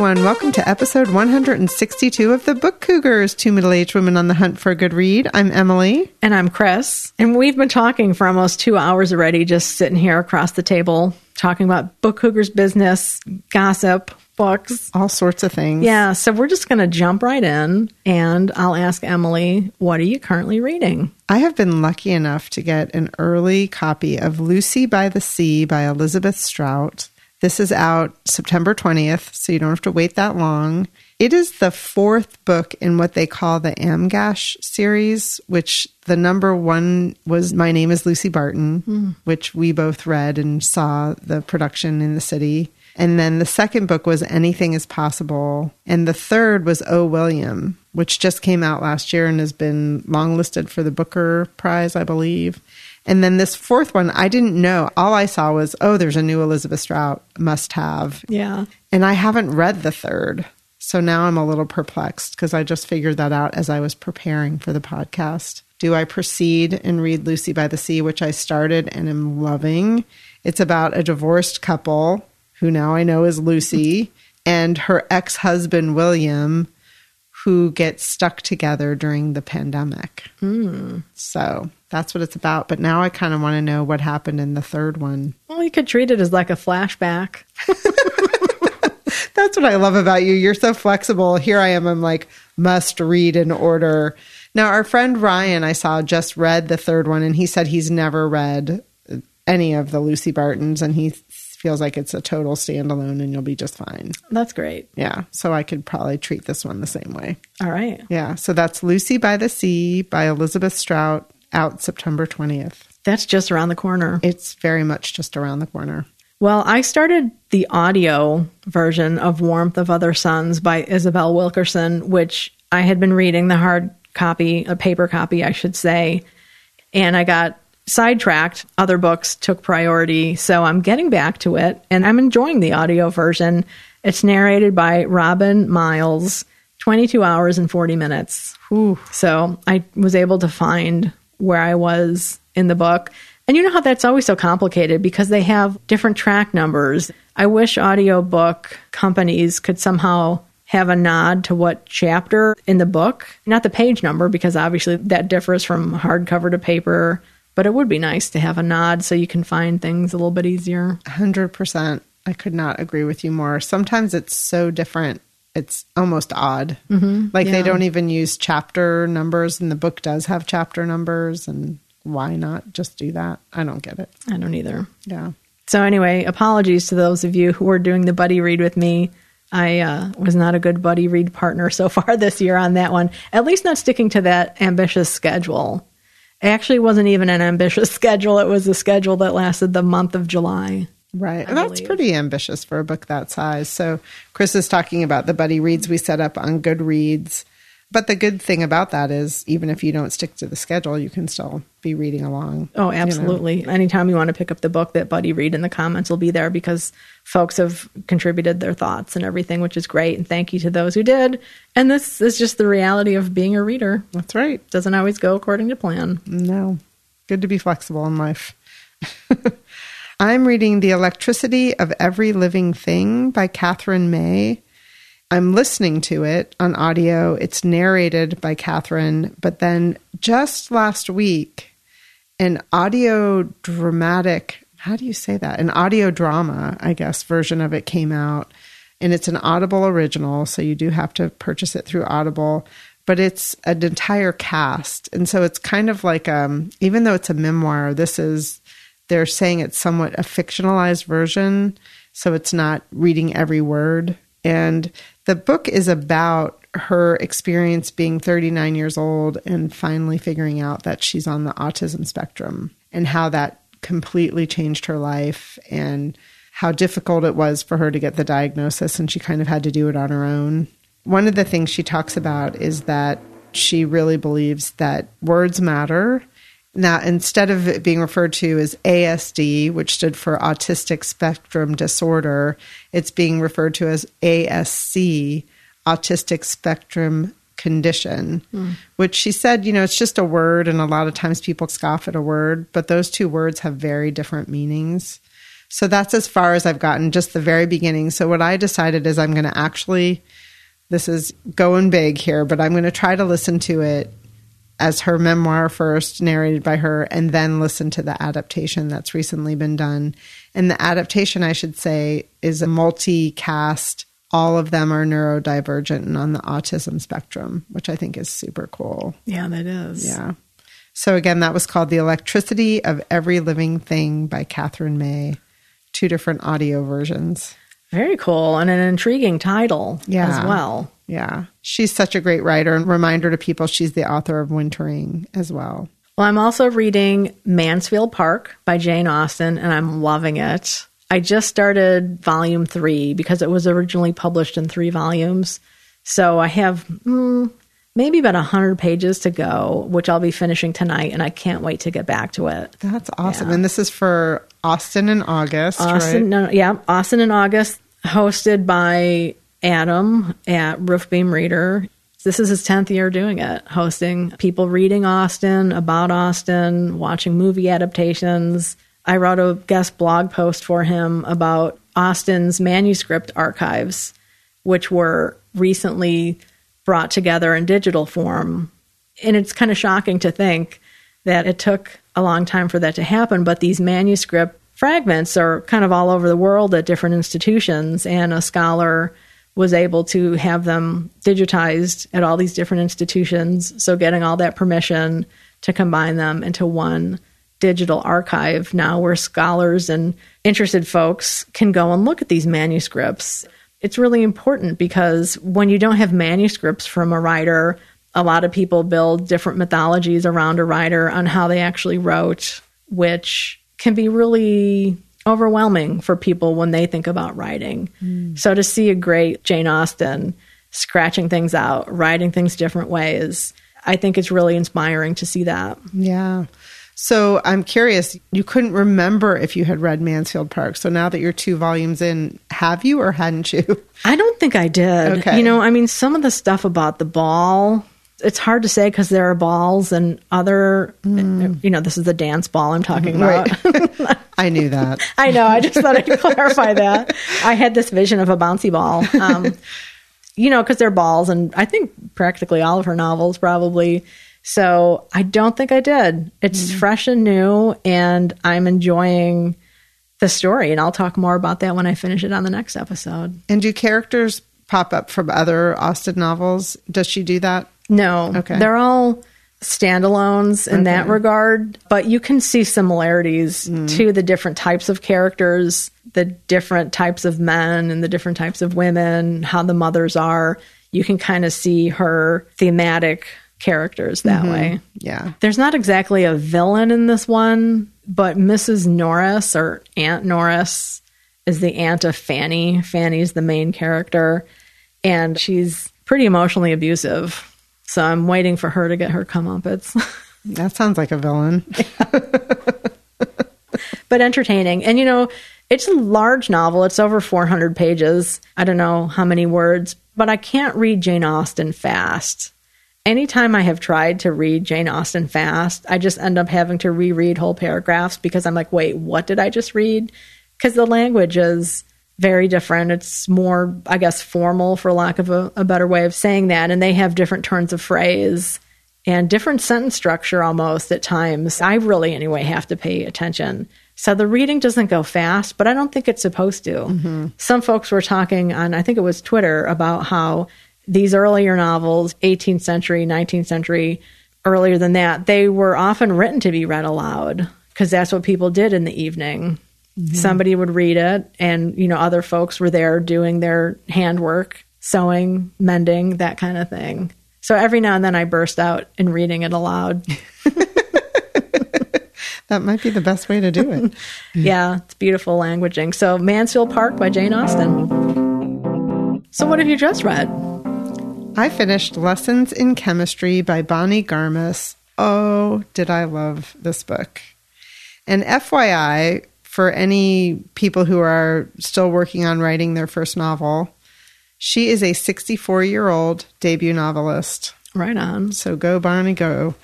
everyone. Welcome to episode 162 of the Book Cougars, two middle aged women on the hunt for a good read. I'm Emily. And I'm Chris. And we've been talking for almost two hours already, just sitting here across the table, talking about Book Cougars business, gossip, books, all sorts of things. Yeah. So we're just going to jump right in and I'll ask Emily, what are you currently reading? I have been lucky enough to get an early copy of Lucy by the Sea by Elizabeth Strout. This is out September 20th, so you don't have to wait that long. It is the fourth book in what they call the Amgash series, which the number one was My Name is Lucy Barton, mm. which we both read and saw the production in the city. And then the second book was Anything is Possible. And the third was Oh William, which just came out last year and has been longlisted for the Booker Prize, I believe. And then this fourth one, I didn't know. All I saw was, oh, there's a new Elizabeth Strout must have. Yeah. And I haven't read the third. So now I'm a little perplexed because I just figured that out as I was preparing for the podcast. Do I proceed and read Lucy by the Sea, which I started and am loving? It's about a divorced couple who now I know is Lucy and her ex husband, William, who get stuck together during the pandemic. Mm. So that's what it's about. But now I kind of want to know what happened in the third one. Well, you could treat it as like a flashback. that's what I love about you. You're so flexible. Here I am. I'm like, must read in order. Now, our friend Ryan, I saw, just read the third one, and he said he's never read any of the Lucy Bartons, and he feels like it's a total standalone and you'll be just fine. That's great. Yeah. So I could probably treat this one the same way. All right. Yeah. So that's Lucy by the Sea by Elizabeth Strout out September 20th. That's just around the corner. It's very much just around the corner. Well, I started the audio version of Warmth of Other Suns by Isabel Wilkerson, which I had been reading the hard copy, a paper copy, I should say. And I got sidetracked. Other books took priority. So I'm getting back to it and I'm enjoying the audio version. It's narrated by Robin Miles, 22 hours and 40 minutes. So I was able to find where I was in the book. And you know how that's always so complicated because they have different track numbers. I wish audiobook companies could somehow have a nod to what chapter in the book, not the page number, because obviously that differs from hardcover to paper but it would be nice to have a nod so you can find things a little bit easier. 100%. I could not agree with you more. Sometimes it's so different. It's almost odd. Mm-hmm. Like yeah. they don't even use chapter numbers, and the book does have chapter numbers. And why not just do that? I don't get it. I don't either. Yeah. So, anyway, apologies to those of you who are doing the buddy read with me. I uh, was not a good buddy read partner so far this year on that one, at least not sticking to that ambitious schedule. It actually wasn't even an ambitious schedule. It was a schedule that lasted the month of July. Right. I That's believe. pretty ambitious for a book that size. So, Chris is talking about the buddy reads we set up on Goodreads. But the good thing about that is, even if you don't stick to the schedule, you can still be reading along. Oh, absolutely. You know? Anytime you want to pick up the book that Buddy read in the comments will be there because folks have contributed their thoughts and everything, which is great. And thank you to those who did. And this is just the reality of being a reader. That's right. Doesn't always go according to plan. No. Good to be flexible in life. I'm reading The Electricity of Every Living Thing by Katherine May. I'm listening to it on audio. It's narrated by Katherine. but then just last week, an audio dramatic, how do you say that? An audio drama, I guess, version of it came out. And it's an Audible original, so you do have to purchase it through Audible. But it's an entire cast. And so it's kind of like, um, even though it's a memoir, this is, they're saying it's somewhat a fictionalized version. So it's not reading every word. And the book is about her experience being 39 years old and finally figuring out that she's on the autism spectrum and how that completely changed her life and how difficult it was for her to get the diagnosis and she kind of had to do it on her own. One of the things she talks about is that she really believes that words matter now, instead of it being referred to as ASD, which stood for Autistic Spectrum Disorder, it's being referred to as ASC, Autistic Spectrum Condition, mm. which she said, you know, it's just a word, and a lot of times people scoff at a word, but those two words have very different meanings. So that's as far as I've gotten, just the very beginning. So what I decided is I'm going to actually, this is going big here, but I'm going to try to listen to it as her memoir first, narrated by her, and then listen to the adaptation that's recently been done. And the adaptation, I should say, is a multi-cast. All of them are neurodivergent and on the autism spectrum, which I think is super cool. Yeah, that is. Yeah. So again, that was called The Electricity of Every Living Thing by Katherine May. Two different audio versions. Very cool and an intriguing title Yeah. as well. Yeah. She's such a great writer and reminder to people she's the author of Wintering as well. Well, I'm also reading Mansfield Park by Jane Austen, and I'm loving it. I just started volume three because it was originally published in three volumes. So I have mm, maybe about 100 pages to go, which I'll be finishing tonight, and I can't wait to get back to it. That's awesome. Yeah. And this is for Austen in August, Austen, right? no, yeah, Austen in August, hosted by Adam at Roofbeam Reader. This is his 10th year doing it, hosting people reading Austen, about Austen, watching movie adaptations. I wrote a guest blog post for him about Austen's manuscript archives, which were recently brought together in digital form. And it's kind of shocking to think that it took a long time for that to happen, but these manuscript fragments are kind of all over the world at different institutions, and a scholar was able to have them digitized at all these different institutions. So, getting all that permission to combine them into one digital archive now where scholars and interested folks can go and look at these manuscripts. It's really important because when you don't have manuscripts from a writer, a lot of people build different mythologies around a writer on how they actually wrote, which can be really overwhelming for people when they think about writing. So to see a great Jane Austen scratching things out, writing things different ways, I think it's really inspiring to see that. Yeah. So I'm curious, you couldn't remember if you had read Mansfield Park. So now that you're two volumes in, have you or hadn't you? I don't think I did. Okay. You know, I mean, some of the stuff about the ball, it's hard to say because there are balls and other, you know, this is the dance ball I'm talking about. Right. I knew that. I know. I just thought I'd clarify that. I had this vision of a bouncy ball. Um, you know, because they're balls, and I think practically all of her novels probably. So I don't think I did. It's fresh and new, and I'm enjoying the story. And I'll talk more about that when I finish it on the next episode. And do characters pop up from other Austen novels? Does she do that? No, Okay. they're all standalones in that regard, but you can see similarities mm. to the different types of characters, the different types of men and the different types of women, how the mothers are. You can kind of see her thematic characters that mm-hmm. way. Yeah. There's not exactly a villain in this one, but Mrs. Norris or Aunt Norris is the aunt of Fanny. Fanny's the main character, and she's pretty emotionally abusive. So I'm waiting for her to get her comeuppance. That sounds like a villain. but entertaining. And you know, it's a large novel. It's over 400 pages. I don't know how many words, but I can't read Jane Austen fast. Anytime I have tried to read Jane Austen fast, I just end up having to reread whole paragraphs because I'm like, wait, what did I just read? Because the language is very different. It's more, I guess, formal, for lack of a, a better way of saying that. And they have different turns of phrase and different sentence structure almost at times. I really, anyway, have to pay attention. So the reading doesn't go fast, but I don't think it's supposed to. Mm-hmm. Some folks were talking on, I think it was Twitter, about how these earlier novels, 18th century, 19th century, earlier than that, they were often written to be read aloud because that's what people did in the evening. Mm-hmm. Somebody would read it, and you know, other folks were there doing their handwork, sewing, mending, that kind of thing. So every now and then I burst out in reading it aloud. That might be the best way to do it. yeah, it's beautiful languaging. So Mansfield Park by Jane Austen. So what have you just read? I finished Lessons in Chemistry by Bonnie Garmus. Oh, did I love this book. And FYI, for any people who are still working on writing their first novel, she is a 64 year old debut novelist. Right on. So go, Barney, go.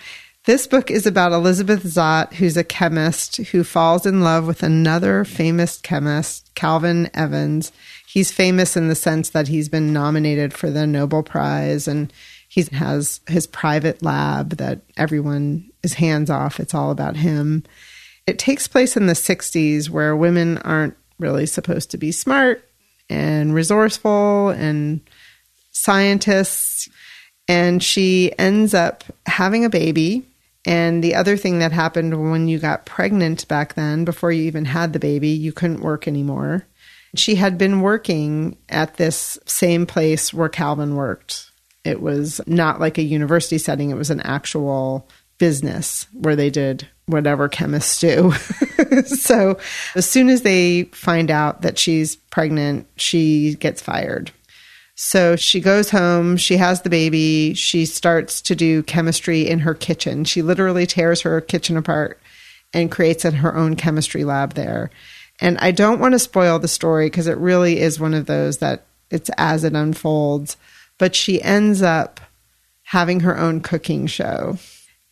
This book is about Elizabeth Zott, who's a chemist who falls in love with another famous chemist, Calvin Evans. He's famous in the sense that he's been nominated for the Nobel Prize and he has his private lab that everyone is hands off. It's all about him. It takes place in the 60s where women aren't really supposed to be smart and resourceful and scientists. And she ends up having a baby and the other thing that happened when you got pregnant back then, before you even had the baby, you couldn't work anymore. She had been working at this same place where Calvin worked. It was not like a university setting, it was an actual business where they did whatever chemists do. so as soon as they find out that she's pregnant, she gets fired. So she goes home, she has the baby, she starts to do chemistry in her kitchen. She literally tears her kitchen apart and creates her own chemistry lab there. And I don't want to spoil the story because it really is one of those that it's as it unfolds, but she ends up having her own cooking show.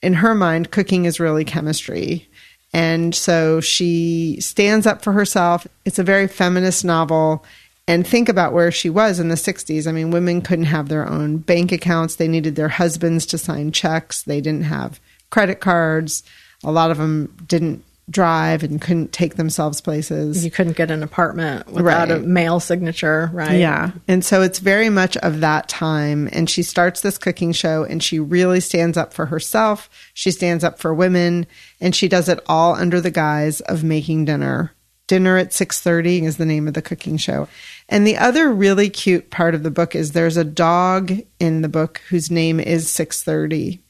In her mind, cooking is really chemistry. And so she stands up for herself. It's a very feminist novel and think about where she was in the 60s. I mean, women couldn't have their own bank accounts. They needed their husbands to sign checks. They didn't have credit cards. A lot of them didn't drive and couldn't take themselves places. You couldn't get an apartment without right. a mail signature, right? Yeah. And so it's very much of that time. And she starts this cooking show and she really stands up for herself. She stands up for women and she does it all under the guise of making dinner. Dinner at 6:30 is the name of the cooking show. And the other really cute part of the book is there's a dog in the book whose name is 630.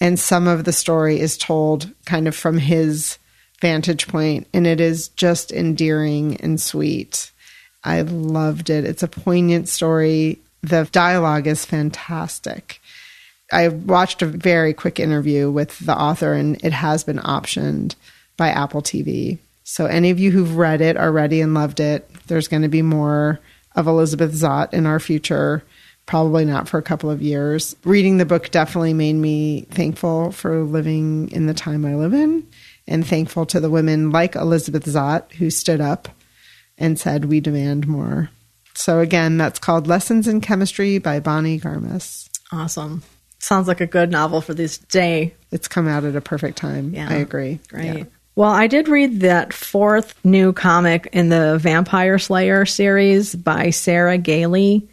And some of the story is told kind of from his vantage point, and it is just endearing and sweet. I loved it. It's a poignant story. The dialogue is fantastic. I watched a very quick interview with the author, and it has been optioned by Apple TV. So, any of you who've read it already and loved it, there's going to be more of Elizabeth Zott in our future. Probably not for a couple of years. Reading the book definitely made me thankful for living in the time I live in and thankful to the women like Elizabeth Zott who stood up and said, We demand more. So, again, that's called Lessons in Chemistry by Bonnie Garmus. Awesome. Sounds like a good novel for this day. It's come out at a perfect time. Yeah. I agree. Great. Yeah. Well, I did read that fourth new comic in the Vampire Slayer series by Sarah Gailey.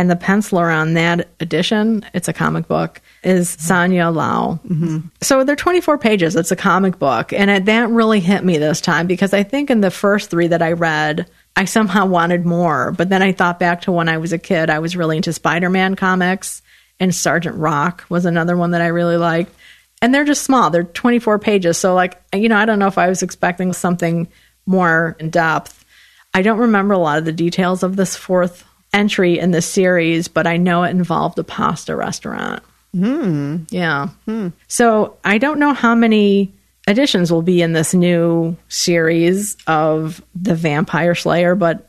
And the penciler on that edition, it's a comic book, is Sonia Liao. Mm-hmm. So they're 24 pages. It's a comic book. And it, that really hit me this time because I think in the first three that I read, I somehow wanted more. But then I thought back to when I was a kid, I was really into Spider Man comics. And Sergeant Rock was another one that I really liked and they're just small. They're 24 pages. So, like, you know, I don't know if I was expecting something more in depth. I don't remember a lot of the details of this fourth entry in the series, but I know it involved a pasta restaurant. Hmm. Yeah. Hmm. So, I don't know how many additions will be in this new series of The Vampire Slayer, but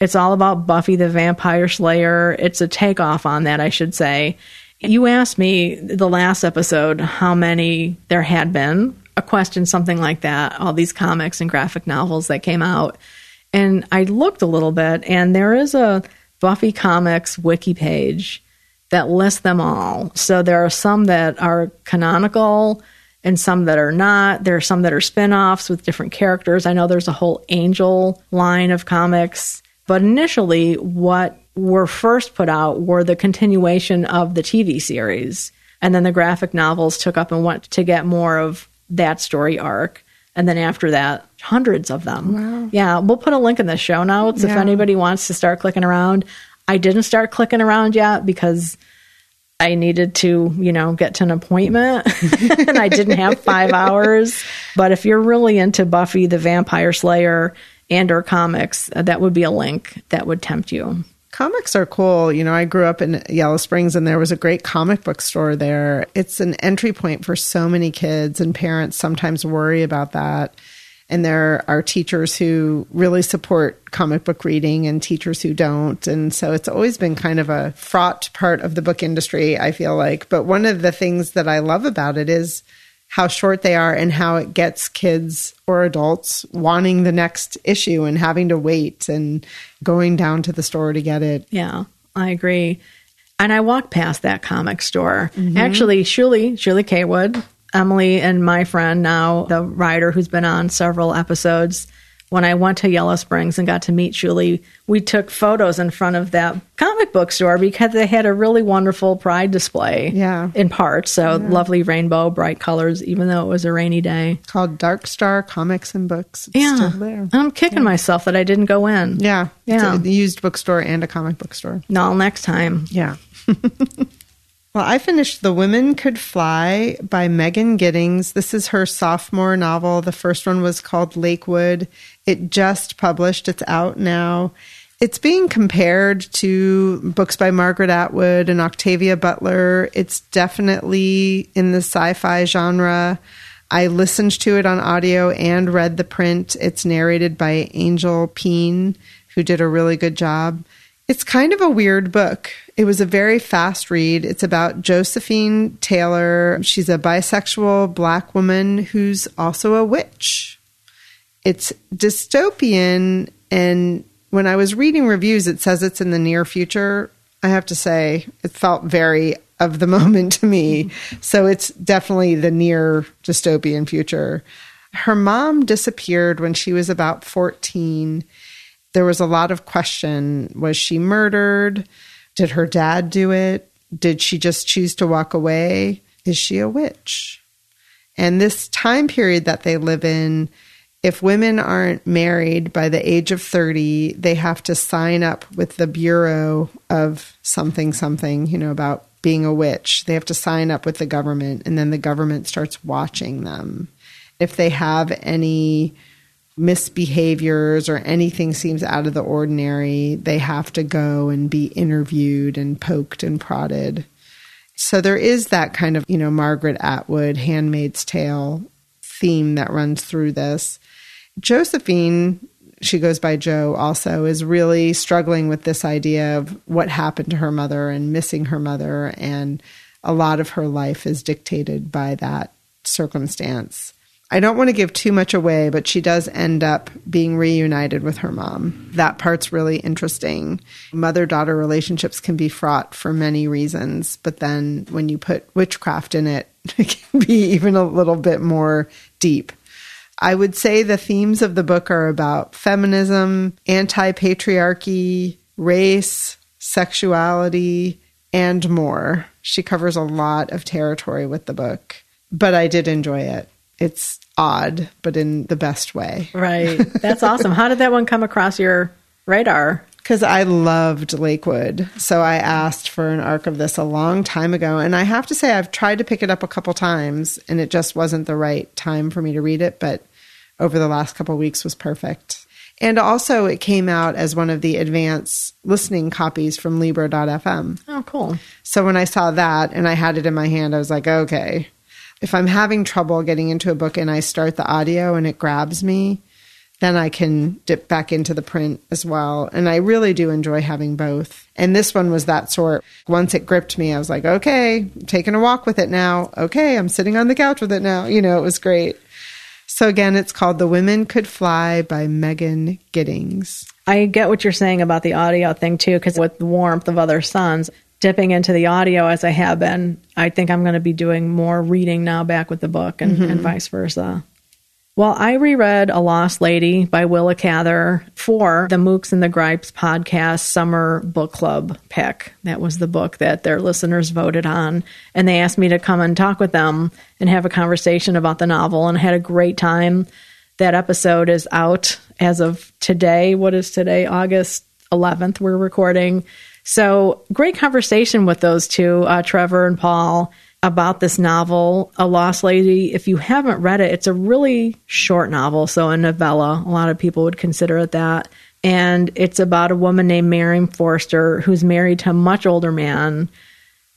it's all about Buffy the Vampire Slayer. It's a takeoff on that, I should say. You asked me the last episode how many there had been, a question something like that, all these comics and graphic novels that came out. And I looked a little bit, and there is a Buffy Comics wiki page that lists them all. So there are some that are canonical and some that are not. There are some that are spin offs with different characters. I know there's a whole Angel line of comics. But initially, what were first put out were the continuation of the TV series. And then the graphic novels took up and went to get more of that story arc. And then after that, hundreds of them. Wow. Yeah, we'll put a link in the show notes yeah. if anybody wants to start clicking around. I didn't start clicking around yet because I needed to, you know, get to an appointment and I didn't have five hours. But if you're really into Buffy the Vampire Slayer and or comics, uh, that would be a link that would tempt you comics are cool. You know, I grew up in Yellow Springs and there was a great comic book store there. It's an entry point for so many kids, and parents sometimes worry about that. And there are teachers who really support comic book reading and teachers who don't. And so it's always been kind of a fraught part of the book industry, I feel like. But one of the things that I love about it is how short they are and how it gets kids or adults wanting the next issue and having to wait and going down to the store to get it. Yeah, I agree. And I walked past that comic store. Mm-hmm. Actually, Shuli, Shuli Kaywood, Emily and my friend now, the writer who's been on several episodes, when I went to Yellow Springs and got to meet Julie, we took photos in front of that comic book store because they had a really wonderful pride display. Yeah. In part. So lovely rainbow, bright colors, even though it was a rainy day. Called Dark Star Comics and Books. It's Yeah. still there. I'm kicking myself that I didn't go in. Yeah. Yeah. It's a used bookstore and a comic book store. No, next time. Yeah. well, I finished The Women Could Fly by Megan Giddings. This is her sophomore novel. The first one was called Lakewood. It just published, it's out now. It's being compared to books by Margaret Atwood and Octavia Butler. It's definitely in the sci fi genre. I listened to it on audio and read the print. It's narrated by Angel Pean, who did a really good job. It's kind of a weird book. It was a very fast read. It's about Josephine Taylor. She's a bisexual black woman who's also a witch. It's dystopian, and when I was reading reviews, it says it's in the near future. I have to say, it felt very of the moment to me. So it's definitely the near dystopian future. Her mom disappeared when she was about 14 there was a lot of question was she murdered did her dad do it? Did she just choose to walk away? Is she a witch? And this time period that they live in if women aren't married by the age of 30 they have to sign up with the bureau of something something you know about being a witch. They have to sign up with the government and then the government starts watching them. If they have any misbehaviors or anything seems out of the ordinary, they have to go and be interviewed and poked and prodded. So there is that kind of, you know, Margaret Atwood, Handmaid's Tale theme that runs through this. Josephine, she goes by Joe also, is really struggling with this idea of what happened to her mother and missing her mother. And a lot of her life is dictated by that circumstance. I don't want to give too much away, but she does end up being reunited with her mom. That part's really interesting. Mother daughter relationships can be fraught for many reasons, but then when you put witchcraft in it, it can be even a little bit more deep. I would say the themes of the book are about feminism, anti patriarchy, race, sexuality, and more. She covers a lot of territory with the book, but I did enjoy it. It's odd, but in the best way. Right. That's awesome. How did that one come across your radar? Because I loved Lakewood. So I asked for an arc of this a long time ago. And I have to say, I've tried to pick it up a couple times and it just wasn't the right time for me to read it. But over the last couple weeks was perfect. And also, it came out as one of the advanced listening copies from Libro.fm. Oh, cool. So when I saw that and I had it in my hand, I was like, okay, if I'm having trouble getting into a book and I start the audio and it grabs me, then I can dip back into the print as well. And I really do enjoy having both. And this one was that sort. Once it gripped me, I was like, okay, I'm taking a walk with it now. Okay, I'm sitting on the couch with it now. You know, it was great. So again, it's called The Women Could Fly by Megan Giddings. I get what you're saying about the audio thing too, because with the warmth of other suns, dipping into the audio as I have been, I think I'm going to be doing more reading now back with the book and, and mm-hmm. vice versa. Well, I reread A Lost Lady by Willa Cather for the Mooks and the Gripes podcast summer book club pick. That was the book that their listeners voted on. And they asked me to come and talk with them and have a conversation about the novel. And I had a great time. That episode is out as of today. What is today? August 11th, we're recording. So, great conversation with those two, uh, Trevor and Paul, about this novel, A Lost Lady. If you haven't read it, it's a really short novel, so a novella. A lot of people would consider it that. And it's about a woman named Marian Forrester who's married to a much older man,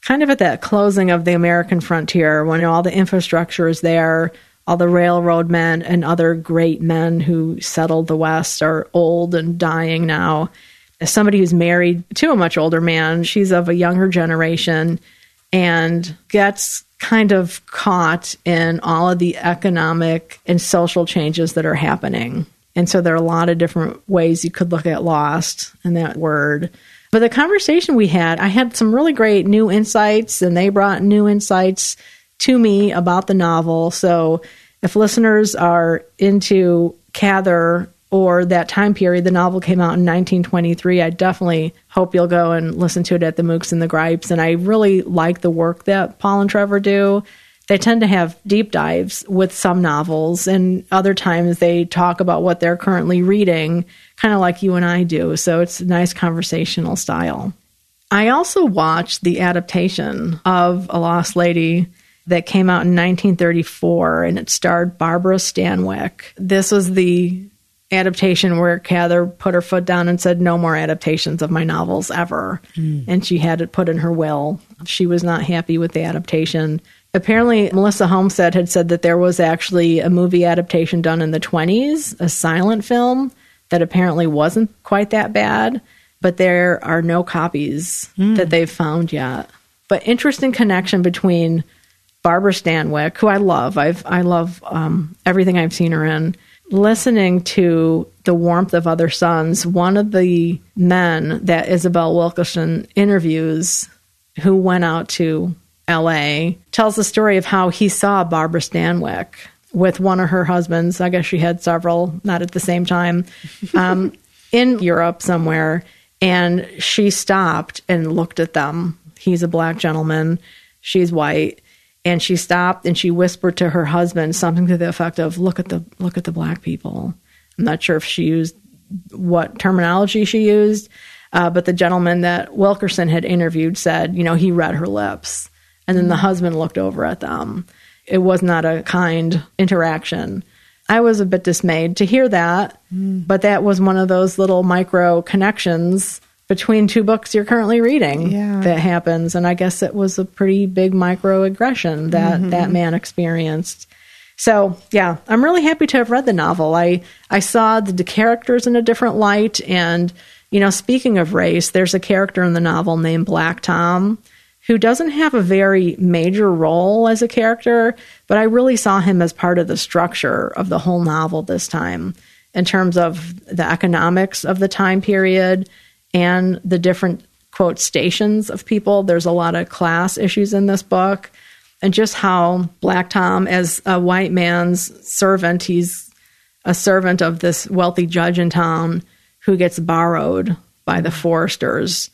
kind of at that closing of the American frontier when all the infrastructure is there. All the railroad men and other great men who settled the West are old and dying now as somebody who's married to a much older man, she's of a younger generation and gets kind of caught in all of the economic and social changes that are happening. And so there are a lot of different ways you could look at lost and that word. But the conversation we had, I had some really great new insights, and they brought new insights to me about the novel. So if listeners are into Cather or that time period, the novel came out in 1923. I definitely hope you'll go and listen to it at the Mooks and the Gripes. And I really like the work that Paul and Trevor do. They tend to have deep dives with some novels, and other times they talk about what they're currently reading, kind of like you and I do. So it's a nice conversational style. I also watched the adaptation of A Lost Lady that came out in 1934 and it starred Barbara Stanwyck. This was the adaptation where Cather put her foot down and said, No more adaptations of my novels ever. Mm. And she had it put in her will. She was not happy with the adaptation. Apparently, Melissa Homestead had said that there was actually a movie adaptation done in the 20s, a silent film that apparently wasn't quite that bad, but there are no copies mm. that they've found yet. But interesting connection between Barbara Stanwyck, who I love. I've I love um, everything I've seen her in. Listening to the warmth of other suns, one of the men that Isabel Wilkerson interviews, who went out to L.A., tells the story of how he saw Barbara Stanwyck with one of her husbands. I guess she had several, not at the same time, um, in Europe somewhere, and she stopped and looked at them. He's a black gentleman. She's white and she stopped and she whispered to her husband something to the effect of look at the look at the black people. I'm not sure if she used what terminology she used uh, but the gentleman that wilkerson had interviewed said you know he read her lips. And then the husband looked over at them. It was not a kind interaction. I was a bit dismayed to hear that mm. but that was one of those little micro connections between two books you're currently reading yeah. that happens. And I guess it was a pretty big microaggression that mm-hmm. that man experienced. So yeah, I'm really happy to have read the novel. I I saw the, the characters in a different light, and you know, speaking of race, there's a character in the novel named Black Tom who doesn't have a very major role as a character, but I really saw him as part of the structure of the whole novel this time in terms of the economics of the time period and the different quote stations of people. There's a lot of class issues in this book, and just how Black Tom, as a white man's servant, he's a servant of this wealthy judge in town who gets borrowed by the Forresters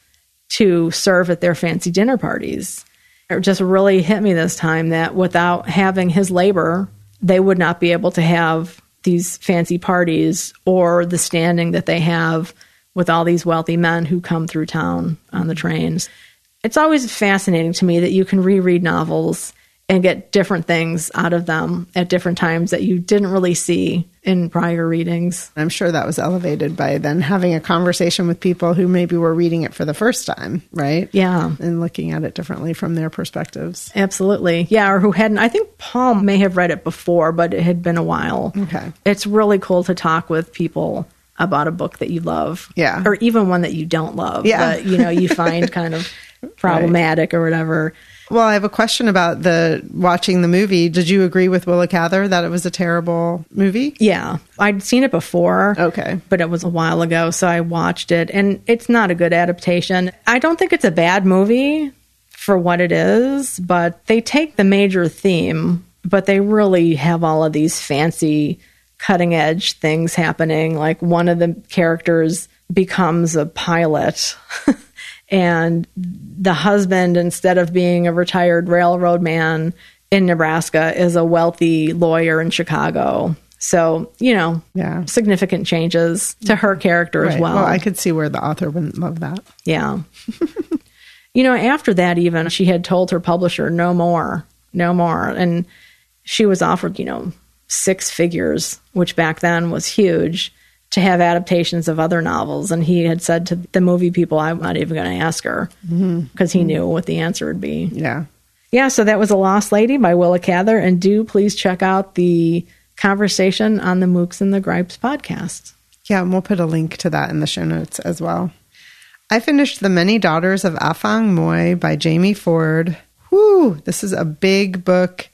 to serve at their fancy dinner parties. It just really hit me this time that without having his labor, they would not be able to have these fancy parties or the standing that they have with all these wealthy men who come through town on the trains. It's always fascinating to me that you can reread novels and get different things out of them at different times that you didn't really see in prior readings. I'm sure that was elevated by then having a conversation with people who maybe were reading it for the first time, right? Yeah. And looking at it differently from their perspectives. Absolutely. Yeah, or who hadn't. I think Paul may have read it before, but it had been a while. Okay. It's really cool to talk with people about a book that you love. Yeah. Or even one that you don't love. Yeah. But, you know, you find kind of problematic right. or whatever. Well, I have a question about the watching the movie. Did you agree with Willa Cather that it was a terrible movie? Yeah. I'd seen it before. Okay. But it was a while ago, so I watched it and it's not a good adaptation. I don't think it's a bad movie for what it is, but they take the major theme, but they really have all of these fancy cutting edge things happening. Like one of the characters becomes a pilot. and the husband, instead of being a retired railroad man in Nebraska, is a wealthy lawyer in Chicago. So, you know, yeah. significant changes to her character right. as well. Well, I could see where the author wouldn't love that. Yeah. you know, after that, even she had told her publisher, no more, no more. And she was offered, you know, six figures, which back then was huge, to have adaptations of other novels. And he had said to the movie people, I'm not even going to ask her because mm-hmm. he knew what the answer would be. Yeah. Yeah, so that was A Lost Lady by Willa Cather. And do please check out the conversation on the Mooks and the Gripes podcast. Yeah, and we'll put a link to that in the show notes as well. I finished The Many Daughters of Afong Moy by Jamie Ford. whoo, this is a big book.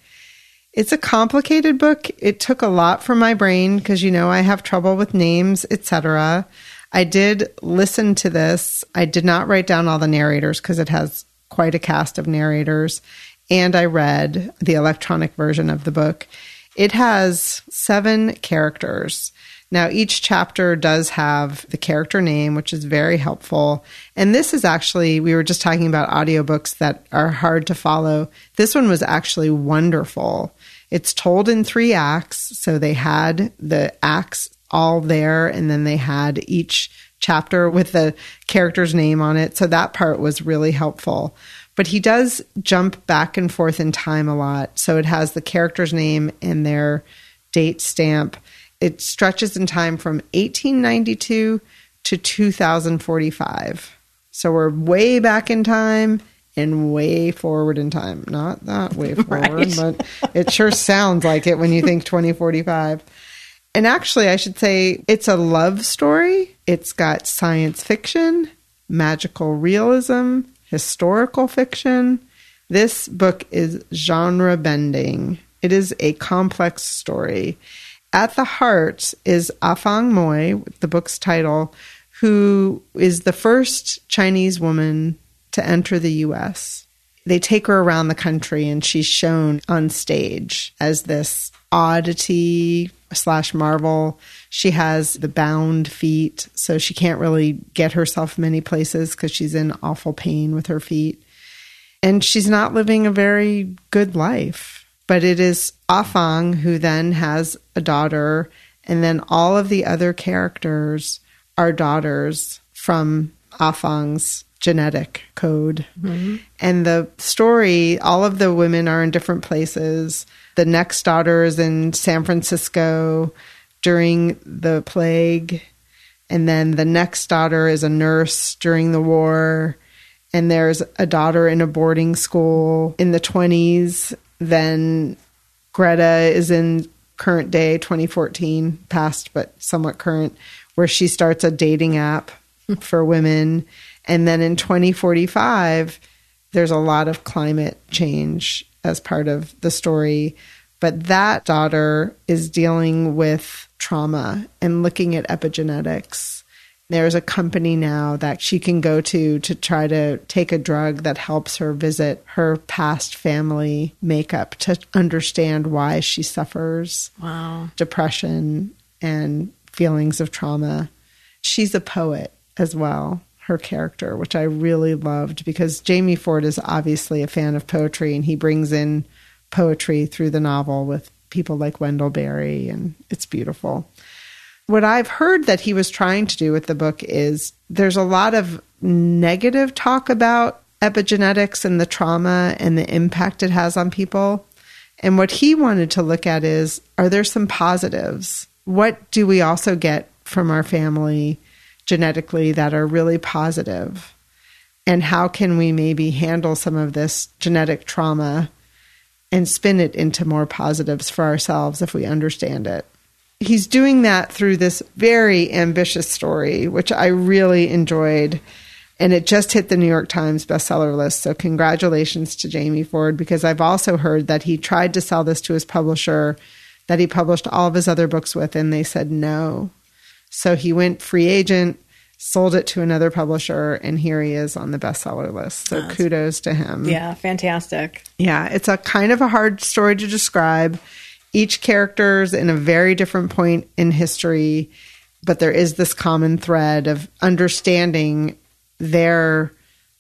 It's a complicated book. It took a lot from my brain because you know I have trouble with names, etc. I did listen to this. I did not write down all the narrators because it has quite a cast of narrators. And I read the electronic version of the book. It has seven characters. Now, each chapter does have the character name, which is very helpful. And this is actually, we were just talking about audiobooks that are hard to follow. This one was actually wonderful. It's told in three acts. So they had the acts all there, and then they had each chapter with the character's name on it. So that part was really helpful. But he does jump back and forth in time a lot. So it has the character's name and their date stamp. It stretches in time from 1892 to 2045. So we're way back in time and way forward in time. Not that way forward, right. but it sure sounds like it when you think 2045. And actually, I should say it's a love story. It's got science fiction, magical realism, historical fiction. This book is genre bending. It is a complex story. At the heart is Afong Moy, the book's title, who is the first Chinese woman to enter the US. They take her around the country and she's shown on stage as this oddity slash marvel. She has the bound feet, so she can't really get herself many places because she's in awful pain with her feet. And she's not living a very good life. But it is Afong who then has a daughter, and then all of the other characters are daughters from Afong's genetic code. Mm-hmm. And the story, all of the women are in different places. The next daughter is in San Francisco during the plague. And then the next daughter is a nurse during the war. And there's a daughter in a boarding school in the 20s. Then Greta is in current day 2014, past but somewhat current, where she starts a dating app for women. And then in 2045, there's a lot of climate change as part of the story. But that daughter is dealing with trauma and looking at epigenetics. There's a company now that she can go to to try to take a drug that helps her visit her past family makeup to understand why she suffers wow. depression and feelings of trauma. She's a poet as well her character, which I really loved because Jamie Ford is obviously a fan of poetry and he brings in poetry through the novel with people like Wendell Berry, and it's beautiful. What I've heard that he was trying to do with the book is there's a lot of negative talk about epigenetics and the trauma and the impact it has on people. And what he wanted to look at is are there some positives? What do we also get from our family genetically that are really positive? And how can we maybe handle some of this genetic trauma and spin it into more positives for ourselves if we understand it? He's doing that through this very ambitious story, which I really enjoyed. And it just hit the New York Times bestseller list. So, congratulations to Jamie Ford, because I've also heard that he tried to sell this to his publisher that he published all of his other books with, and they said no. So he went free agent, sold it to another publisher, and here he is on the bestseller list. So kudos to him. Yeah, fantastic. Yeah, it's a kind of a hard story to describe. Each character's in a very different point in history, but there is this common thread of understanding their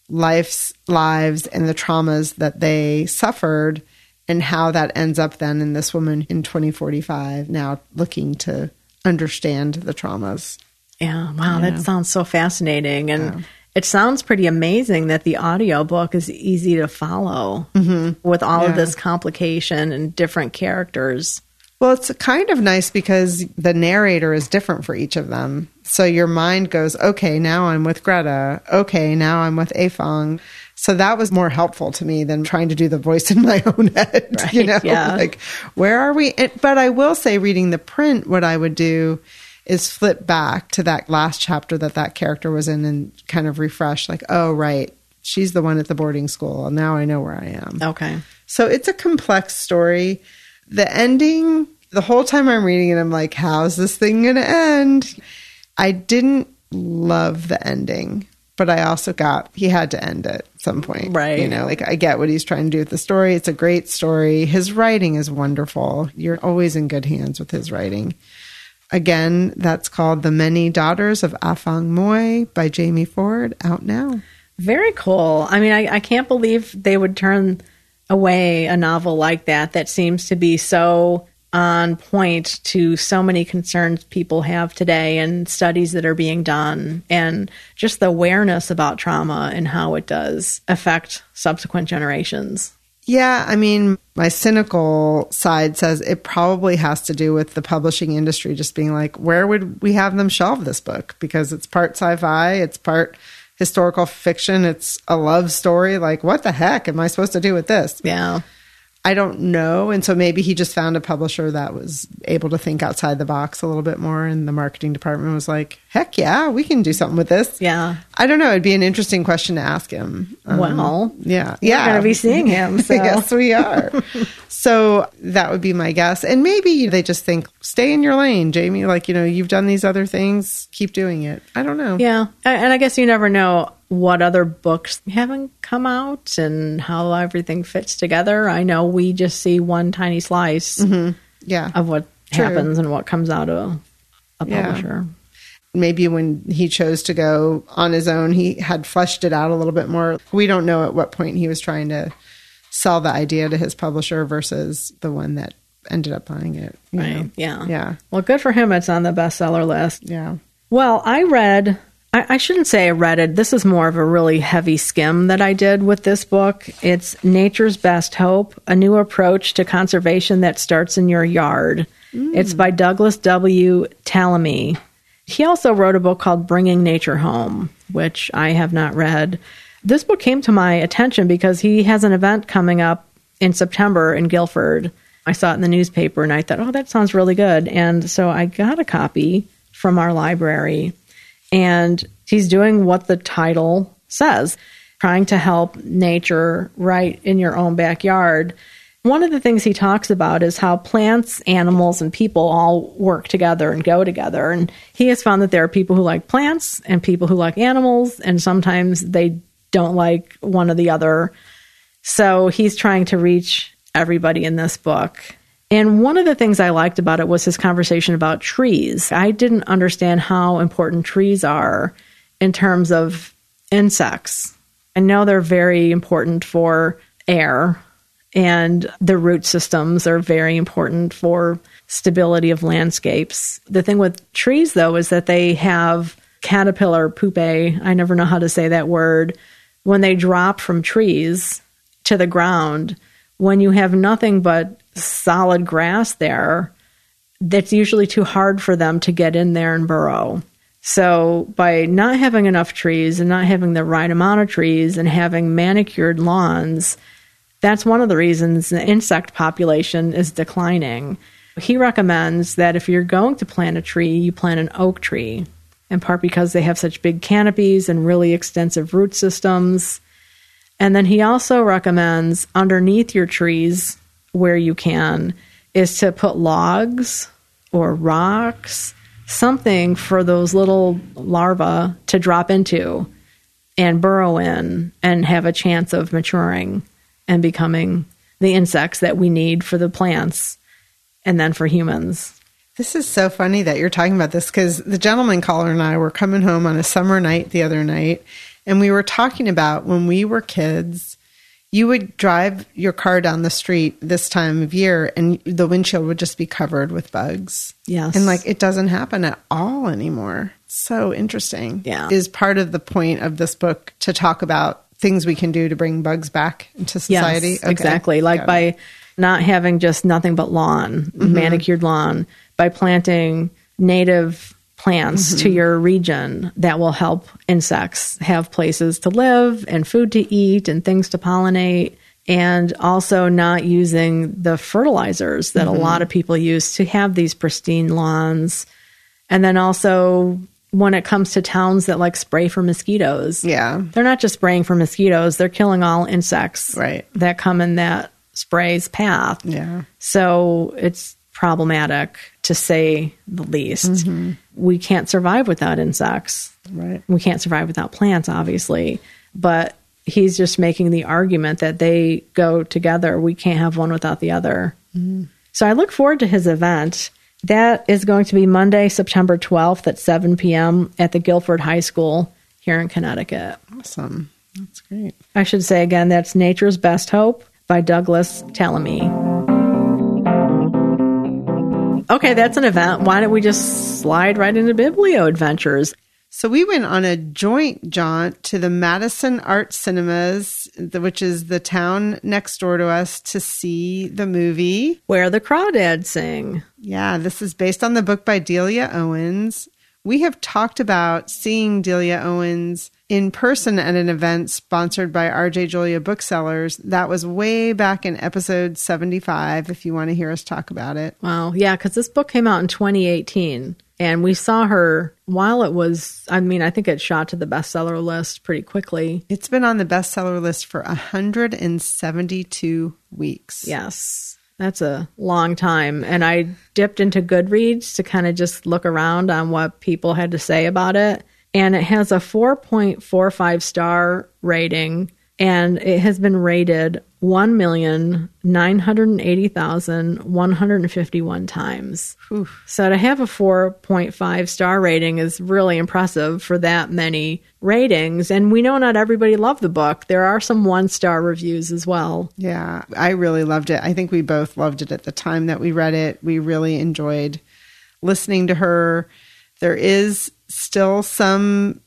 life's lives and the traumas that they suffered and how that ends up then in this woman in 2045 now looking to understand the traumas. Yeah, wow, that sounds so fascinating. And yeah. It sounds pretty amazing that the audio book is easy to follow mm-hmm. with all yeah. of this complication and different characters. Well, it's kind of nice because the narrator is different for each of them. So your mind goes, okay, now I'm with Greta. Okay, now I'm with Afong. So that was more helpful to me than trying to do the voice in my own head. Right, you know, yeah. like where are we? But I will say, reading the print, what I would do is flip back to that last chapter that that character was in and kind of refresh, like, oh, right, she's the one at the boarding school. And now I know where I am. Okay. So it's a complex story. The ending, the whole time I'm reading it, I'm like, how's this thing going to end? I didn't love the ending, but I also got he had to end it at some point. Right. You know, like I get what he's trying to do with the story. It's a great story. His writing is wonderful. You're always in good hands with his writing. Again, that's called The Many Daughters of ah Afong Moy by Jamie Ford, out now. Very cool. I mean, I, I can't believe they would turn away a novel like that that seems to be so on point to so many concerns people have today and studies that are being done and just the awareness about trauma and how it does affect subsequent generations. Yeah, I mean, my cynical side says it probably has to do with the publishing industry just being like, where would we have them shelve this book? Because it's part sci fi, it's part historical fiction, it's a love story. Like, what the heck am I supposed to do with this? Yeah. I don't know. And so maybe he just found a publisher that was able to think outside the box a little bit more. And the marketing department was like, heck yeah, we can do something with this. Yeah. I don't know. It'd be an interesting question to ask him. Um, Well, yeah. Yeah. We're going to be seeing him. So. yes, we are. so that would be my guess. And maybe they just think, stay in your lane, Jamie. Like, you know, you've done these other things, keep doing it. I don't know. Yeah. And I guess you never know what other books haven't come out and how everything fits together. I know we just see one tiny slice mm-hmm. Yeah. of what True. happens and what comes out of a Yeah. publisher. maybe when he chose to go on his own, he had fleshed it out a little bit more. We don't know at what point he was trying to sell the idea to his publisher versus the one that ended up buying it. Right. know? Yeah. Yeah. Well, good for him. It's on the bestseller list. Yeah. Well, I read, I, I shouldn't say I read it. This is more of a really heavy skim that I did with this book. It's Nature's Best Hope A New Approach to Conservation That Starts in Your Yard. Mm. It's by Douglas W. Tallamy. He also wrote a book called Bringing Nature Home, which I have not read. This book came to my attention because he has an event coming up in September in Guilford. I saw it in the newspaper and I thought, oh, that sounds really good. And so I got a copy from our library. And he's doing what the title says trying to help nature right in your own backyard. One of the things he talks about is how plants, animals, and people all work together and go together. And he has found that there are people who like plants and people who like animals, and sometimes they don't like one or the other. So he's trying to reach everybody in this book. And one of the things I liked about it was his conversation about trees. I didn't understand how important trees are in terms of insects. I know they're very important for air, and the root systems are very important for stability of landscapes. The thing with trees, though, is that they have caterpillar pupae. I never know how to say that word. When they drop from trees to the ground, when you have nothing but solid grass there, that's usually too hard for them to get in there and burrow. So, by not having enough trees and not having the right amount of trees and having manicured lawns, that's one of the reasons the insect population is declining. He recommends that if you're going to plant a tree, you plant an oak tree, in part because they have such big canopies and really extensive root systems. And then he also recommends underneath your trees, where you can, is to put logs or rocks, something for those little larvae to drop into and burrow in and have a chance of maturing and becoming the insects that we need for the plants and then for humans. This is so funny that you're talking about this because the gentleman caller and I were coming home on a summer night the other night, and we were talking about when we were kids, you would drive your car down the street this time of year, and the windshield would just be covered with bugs. Yes. And like it doesn't happen at all anymore. So interesting. Yeah. Is part of the point of this book to talk about things we can do to bring bugs back into society? Yes, Okay. exactly. Like Got it. by not having just nothing but lawn, mm-hmm. manicured lawn, by planting native plants to mm-hmm. your region that will help insects have places to live and food to eat and things to pollinate. And also not using the fertilizers that a mm-hmm. lot of people use to have these pristine lawns. And then also when it comes to towns that like spray for mosquitoes. Yeah. They're not just spraying for mosquitoes, they're killing all insects Right. that come in that spray's path. Yeah. So it's problematic to say the least. Mm-hmm. We can't survive without insects. Right. We can't survive without plants, obviously. But he's just making the argument that they go together. We can't have one without the other. Mm-hmm. So I look forward to his event. That is going to be Monday, September 12th at 7 p.m. at the Guilford High School here in Connecticut. Awesome. That's great. I should say again, that's Nature's Best Hope by Douglas Tallamy. Okay, that's an event. Why don't we just slide right into Biblio Adventures? So we went on a joint jaunt to the Madison Art Cinemas, which is the town next door to us, to see the movie. Where the crawdads sing. Yeah, this is based on the book by Delia Owens. We have talked about seeing Delia Owens in person at an event sponsored by RJ Julia Booksellers. That was way back in episode 75, if you want to hear us talk about it. Wow. Yeah, because this book came out in 2018. And we saw her while it was, I mean, I think it shot to the bestseller list pretty quickly. It's been on the bestseller list for 172 weeks. Yes. That's a long time. And I dipped into Goodreads to kind of just look around on what people had to say about it. And it has a 4.45 star rating and it has been rated 1,980,151 times. So to have a 4.5 star rating is really impressive for that many ratings. And we know not everybody loved the book. There are some one star reviews as well. Yeah, I really loved it. I think we both loved it at the time that we read it. We really enjoyed listening to her. There is still some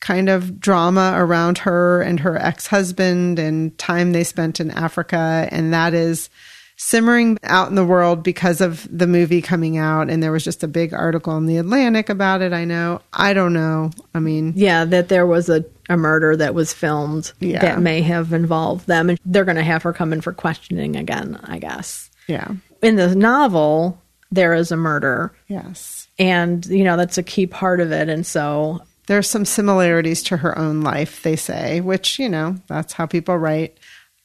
kind of drama around her and her ex husband and time they spent in Africa. And that is simmering out in the world because of the movie coming out. And there was just a big article in the Atlantic about it. I know. I don't know. I mean, Yeah, that there was a, a murder that was filmed Yeah. that may have involved them. And they're going to have her come in for questioning again, I guess. yeah. In the novel, there is a murder. Yes. And, you know, that's a key part of it. And so, There's some similarities to her own life, they say, which, you know, that's how people write.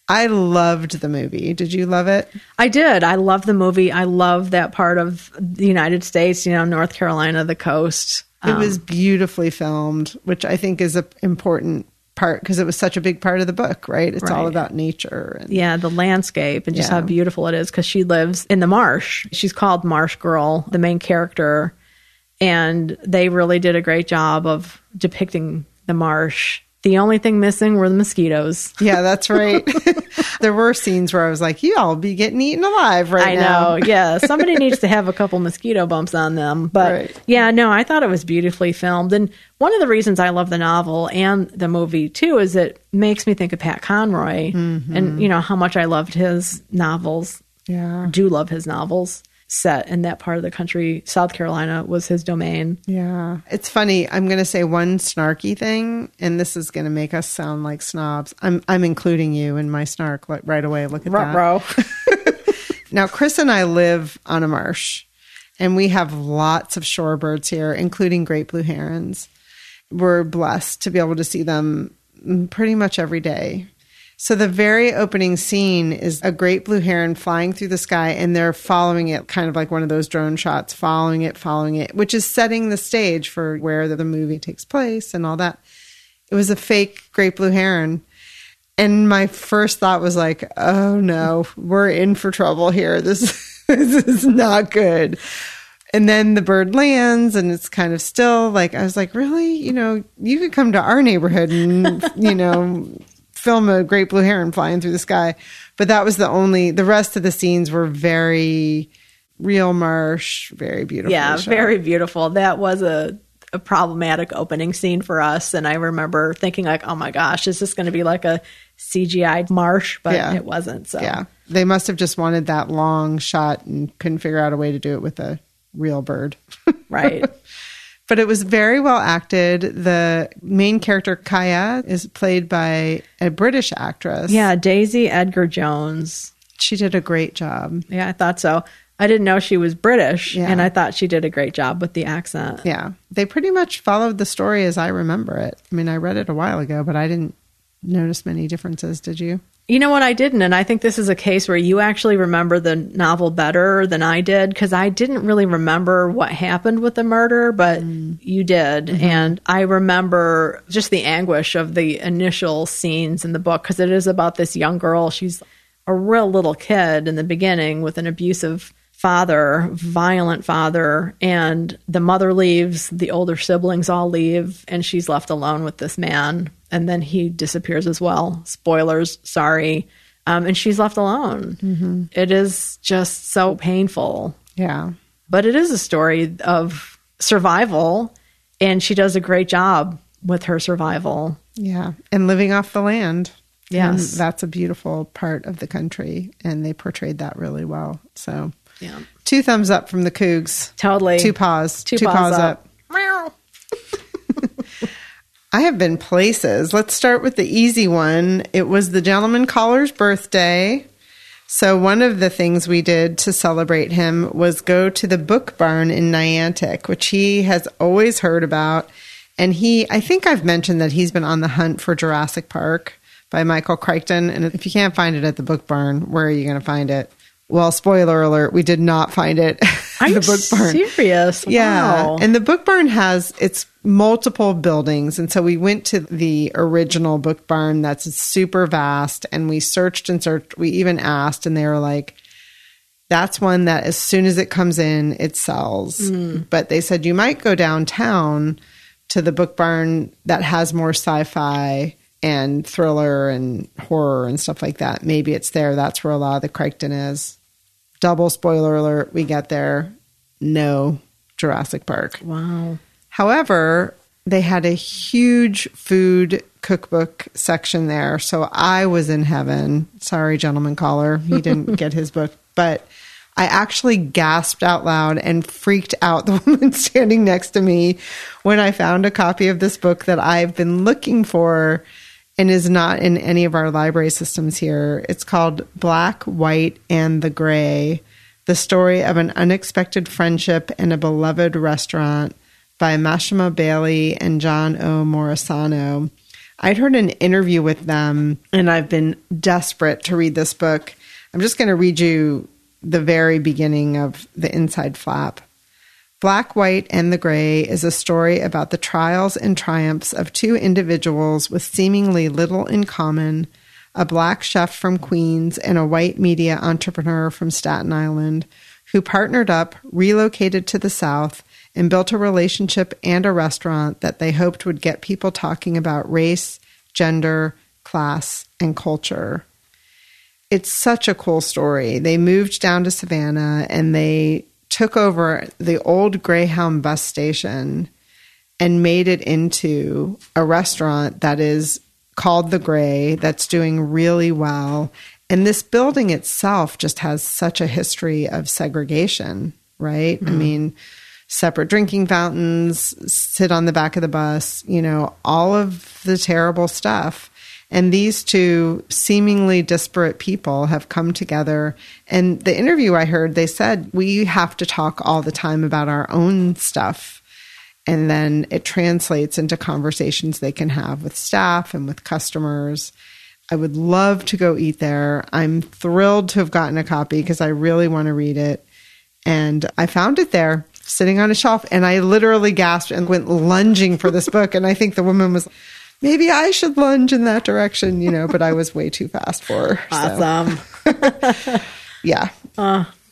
I loved the movie. Did you love it? I did. I love the movie. I love that part of the United States, you know, North Carolina, the coast. It Um, was beautifully filmed, which I think is an important part because it was such a big part of the book, right? It's all about nature. And, Yeah, the landscape and just Yeah. how beautiful it is because she lives in the marsh. She's called Marsh Girl, the main character. And they really did a great job of depicting the marsh. The only thing missing were the mosquitoes. yeah, that's right. there were scenes where I was like, y'all be getting eaten alive right I now. know. Yeah. Somebody needs to have a couple mosquito bumps on them. But Right. yeah, no, I thought it was beautifully filmed. And one of the reasons I love the novel and the movie too is it makes me think of Pat Conroy and, mm-hmm. you know, how much I loved his novels. Yeah. do love his novels set in that part of the country. South Carolina was his domain. Yeah. It's funny. I'm going to say one snarky thing, and this is going to make us sound like snobs. I'm, I'm including you in my snark like, right away. Look at that. Ruh-roh. Now, Chris and I live on a marsh, and we have lots of shorebirds here, including great blue herons. We're blessed to be able to see them pretty much every day. So, the very opening scene is a great blue heron flying through the sky, and they're following it, kind of like one of those drone shots, following it, following it, which is setting the stage for where the movie takes place and all that. It was a fake great blue heron. And my first thought was like, oh no, we're in for trouble here. This, this is not good. And then the bird lands and it's kind of still like, I was like, really? You know, you could come to our neighborhood and, you know, film a great blue heron flying through the sky. But that was the only, the rest of the scenes were very real marsh, very beautiful. yeah, very beautiful. That was a, a problematic opening scene for us. And I remember thinking like, oh my gosh, is this going to be like a CGI marsh? But Yeah. it wasn't. So Yeah. They must have just wanted that long shot and couldn't figure out a way to do it with a real bird. right. But it was very well acted. The main character, Kya, is played by a British actress. yeah. Daisy Edgar Jones. She did a great job. Yeah, I thought so. I didn't know she was British, Yeah. and I thought she did a great job with the accent. Yeah. They pretty much followed the story as I remember it. I mean, I read it a while ago, but I didn't notice many differences. Did you? You know what? I didn't, and I think this is a case where you actually remember the novel better than I did because I didn't really remember what happened with the murder, but mm. you did, mm-hmm. and I remember just the anguish of the initial scenes in the book because it is about this young girl. She's a real little kid in the beginning with an abusive father, violent father, and the mother leaves, the older siblings all leave, and she's left alone with this man. And then he disappears as well. Spoilers, sorry. Um, and she's left alone. It is just so painful. Yeah. But it is a story of survival, and she does a great job with her survival. Yeah. And living off the land. Yes. And that's a beautiful part of the country. And they portrayed that really well. So, Yeah. two thumbs up from the Cougs. Totally. Two paws. Two paws up. I have been places. Let's start with the easy one. It was the gentleman caller's birthday. So, one of the things we did to celebrate him was go to the book barn in Niantic, which he has always heard about. And he, I think I've mentioned that he's been on the hunt for Jurassic Park by Michael Crichton. And if you can't find it at the book barn, where are you going to find it? Well, spoiler alert, we did not find it you the book barn. serious? Yeah. Wow. And the book barn has its multiple buildings. And so we went to the original book barn that's super vast and we searched and searched. We even asked and they were like, that's one that as soon as it comes in, it sells. Hmm. But they said you might go downtown to the book barn that has more sci fi and thriller and horror and stuff like that. Maybe it's there. That's where a lot of the Crichton is. Double spoiler alert, we get there. No Jurassic Park. wow. However, they had a huge food cookbook section there. So I was in heaven. Sorry, gentleman caller. He didn't get his book. But I actually gasped out loud and freaked out the woman standing next to me when I found a copy of this book that I've been looking for and is not in any of our library systems here. It's called Black, White, and the Gray The Story of an Unexpected Friendship in a Beloved Restaurant by Mashama Bailey and John O. Morisano. I'd heard an interview with them and I've been desperate to read this book. I'm just going to read you the very beginning of the inside flap. Black, White, and the Gray is a story about the trials and triumphs of two individuals with seemingly little in common a black chef from Queens and a white media entrepreneur from Staten Island who partnered up, relocated to the South, and built a relationship and a restaurant that they hoped would get people talking about race, gender, class, and culture it's such a cool story. They moved down to Savannah and they took over the old Greyhound bus station and made it into a restaurant that is called The Gray that's doing really well. And this building itself just has such a history of segregation, right? I mm-hmm. mean, separate drinking fountains, sit on the back of the bus, you know, all of the terrible stuff. And these two seemingly disparate people have come together. And the interview I heard, they said, we have to talk all the time about our own stuff. And then it translates into conversations they can have with staff and with customers. I would love to go eat there. I'm thrilled to have gotten a copy because I really want to read it. And I found it there sitting on a shelf and I literally gasped and went lunging for this book. And I think the woman was, maybe I should lunge in that direction, you know, but I was way too fast for her. So, Awesome. yeah.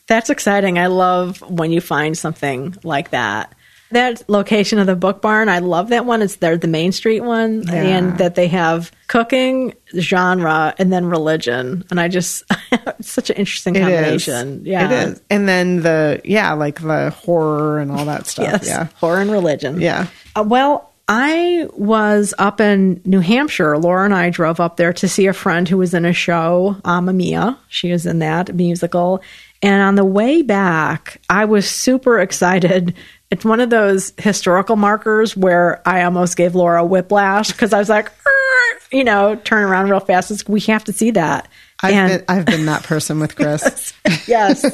That's exciting. I love when you find something like that. That location of the book barn, I love that one. It's there, the Main Street one, Yeah. and that they have cooking, genre, and then religion. And I just, it's such an interesting It combination. Yeah. It is. And then the, yeah, like the horror and all that stuff. Yes. Yeah. Horror and religion. Yeah. Uh, well, I was up in New Hampshire. Laura and I drove up there to see a friend who was in a show, Mamma Mia. She was in that musical. And on the way back, I was super excited. It's one of those historical markers where I almost gave Laura whiplash because I was like, "Er, you know, turn around real fast. It's, we have to see that. I've And- been I've been that person with Chris. yes.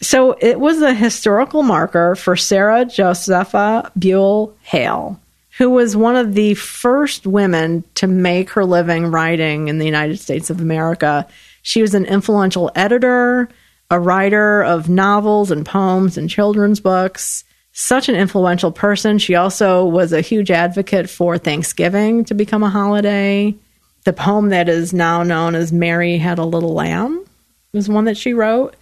So it was a historical marker for Sarah Josepha Buell Hale, who was one of the first women to make her living writing in the United States of America. She was an influential editor, a writer of novels and poems and children's books. Such an influential person. She also was a huge advocate for Thanksgiving to become a holiday. The poem that is now known as Mary Had a Little Lamb was one that she wrote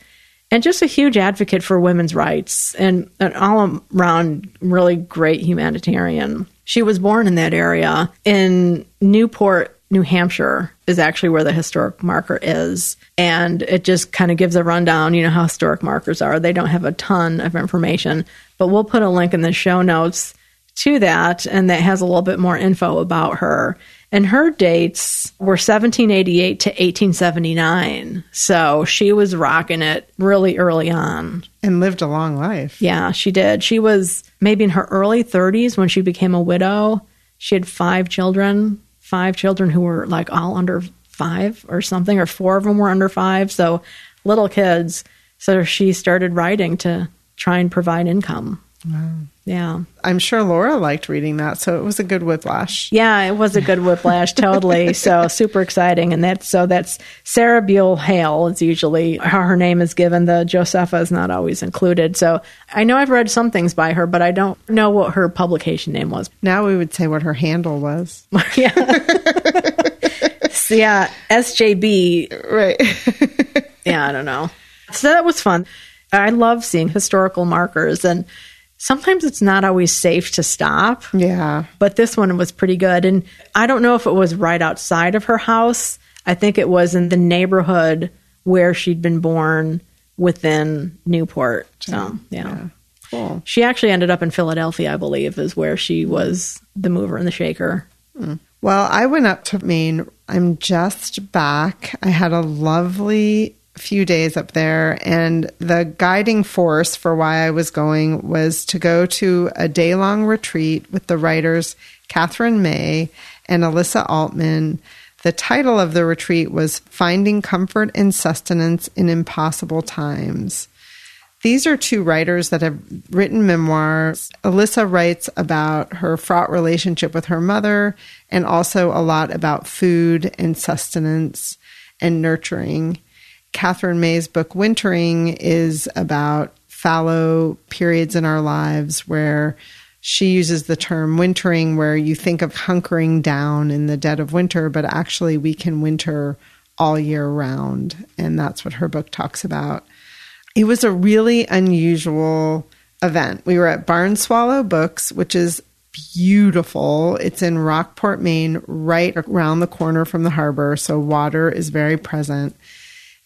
and just a huge advocate for women's rights and an all around really great humanitarian. She was born in that area in Newport, New Hampshire, is actually where the historic marker is. And it just kind of gives a rundown. You know how historic markers are, they don't have a ton of information, but we'll put a link in the show notes to that, and that has a little bit more info about her. And her dates were 1788 to 1879. So she was rocking it really early on. and lived a long life. Yeah, she did. She was maybe in her early 30s when she became a widow. She had five children, five children who were like all under five or something, or four of them were under five. So little kids. So she started writing to try and provide income. Yeah. I'm sure Laura liked reading that, so it was a good whiplash. Yeah, it was a good whiplash, totally. so super exciting, and that's so that's Sarah Buell Hale is usually how her name is given. The Josepha is not always included. So I know I've read some things by her, but I don't know what her publication name was. Now we would say what her handle was. yeah, So, yeah, SJB. Right. Yeah, I don't know. So that was fun. I love seeing historical markers, and sometimes it's not always safe to stop. yeah. but this one was pretty good. And I don't know if it was right outside of her house. I think it was in the neighborhood where she'd been born within Newport. So, yeah. Cool. She actually ended up in Philadelphia, I believe, is where she was the mover and the shaker. Mm. Well, I went up to Maine. I'm just back. I had a lovely few days up there, and the guiding force for why I was going was to go to a day long retreat with the writers Katherine May and Elissa Altman. The title of the retreat was Finding Comfort and Sustenance in Impossible Times. These are two writers that have written memoirs. Elissa writes about her fraught relationship with her mother and also a lot about food and sustenance and nurturing. Katherine May's book, Wintering, is about fallow periods in our lives where she uses the term wintering, where you think of hunkering down in the dead of winter, but actually we can winter all year round. And that's what her book talks about. It was a really unusual event. We were at Barn Swallow Books, which is beautiful. It's in Rockport, Maine, right around the corner from the harbor. So water is very present.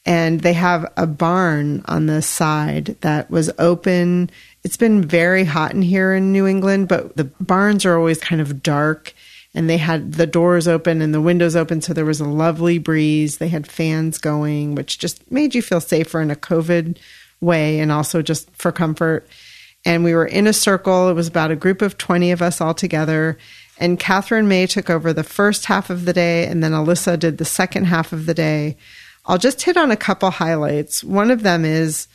And they have a barn on the side that was open. It's been very hot in here in New England, but the barns are always kind of dark. And they had the doors open and the windows open so there was a lovely breeze. They had fans going which just made you feel safer in a covid way and also just for comfort. And we were in a circle. It was about a group of 20 of us all together. And katherine may took over the first half of the day and then elissa did the second half of the day i'll just hit on a couple highlights one of them is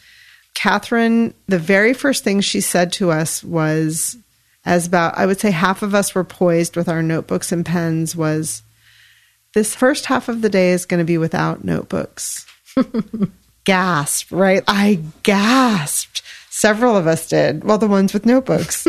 katherine the very first thing she said to us was as about I would say half of us were poised with our notebooks and pens was this first half of the day is going to be without notebooks. gasped, right? I gasped. Several of us did. Well, the ones with notebooks.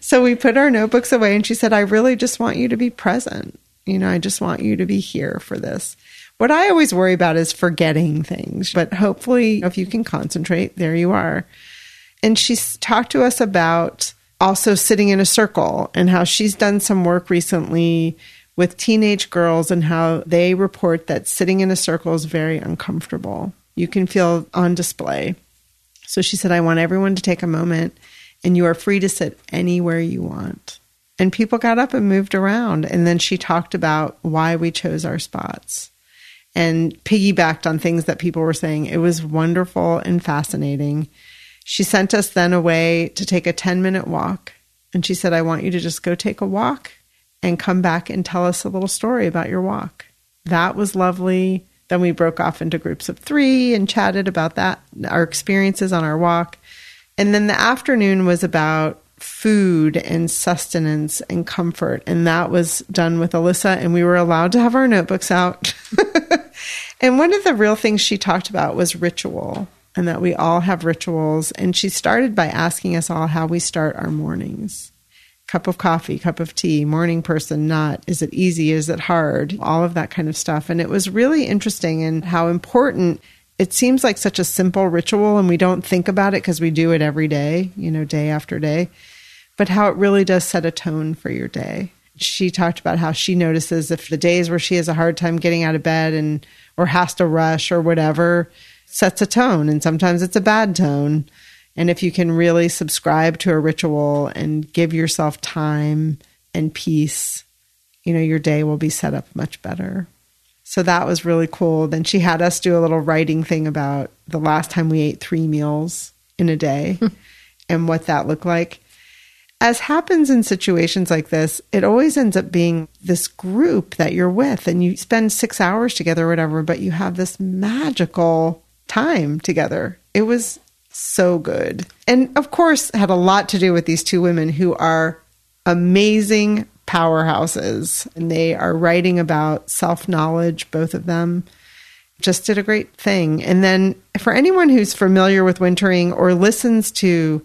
so we put our notebooks away and she said, I really just want you to be present. You know, I just want you to be here for this. What I always worry about is forgetting things, but hopefully, if you can concentrate, there you are and she's talked to us about also sitting in a circle and how she's done some work recently with teenage girls and how they report that sitting in a circle is very uncomfortable. You can feel on display. So she said, I want everyone to take a moment and you are free to sit anywhere you want. And people got up and moved around. And then she talked about why we chose our spots and piggybacked on things that people were saying. It was wonderful and fascinating. She sent us then away to take a 10 minute walk. And she said, I want you to just go take a walk and come back and tell us a little story about your walk. That was lovely. Then we broke off into groups of three and chatted about that, our experiences on our walk. And then the afternoon was about food and sustenance and comfort. And that was done with Elissa, and we were allowed to have our notebooks out. and one of the real things she talked about was ritual and that we all have rituals. And she started by asking us all how we start our mornings cup of coffee, cup of tea, morning person, not, is it easy, is it hard, all of that kind of stuff. And it was really interesting and how important it seems like such a simple ritual and we don't think about it because we do it every day, you know, day after day, but how it really does set a tone for your day. She talked about how she notices if the days where she has a hard time getting out of bed and or has to rush or whatever sets a tone and sometimes it's a bad tone and if you can really subscribe to a ritual and give yourself time and peace, you know, your day will be set up much better. So that was really cool. Then she had us do a little writing thing about the last time we ate three meals in a day and what that looked like. As happens in situations like this, it always ends up being this group that you're with and you spend six hours together or whatever, but you have this magical time together. It was so good. And of course, had a lot to do with these two women who are amazing powerhouses. And they are writing about self knowledge, both of them. Just did a great thing. And then for anyone who's familiar with wintering or listens to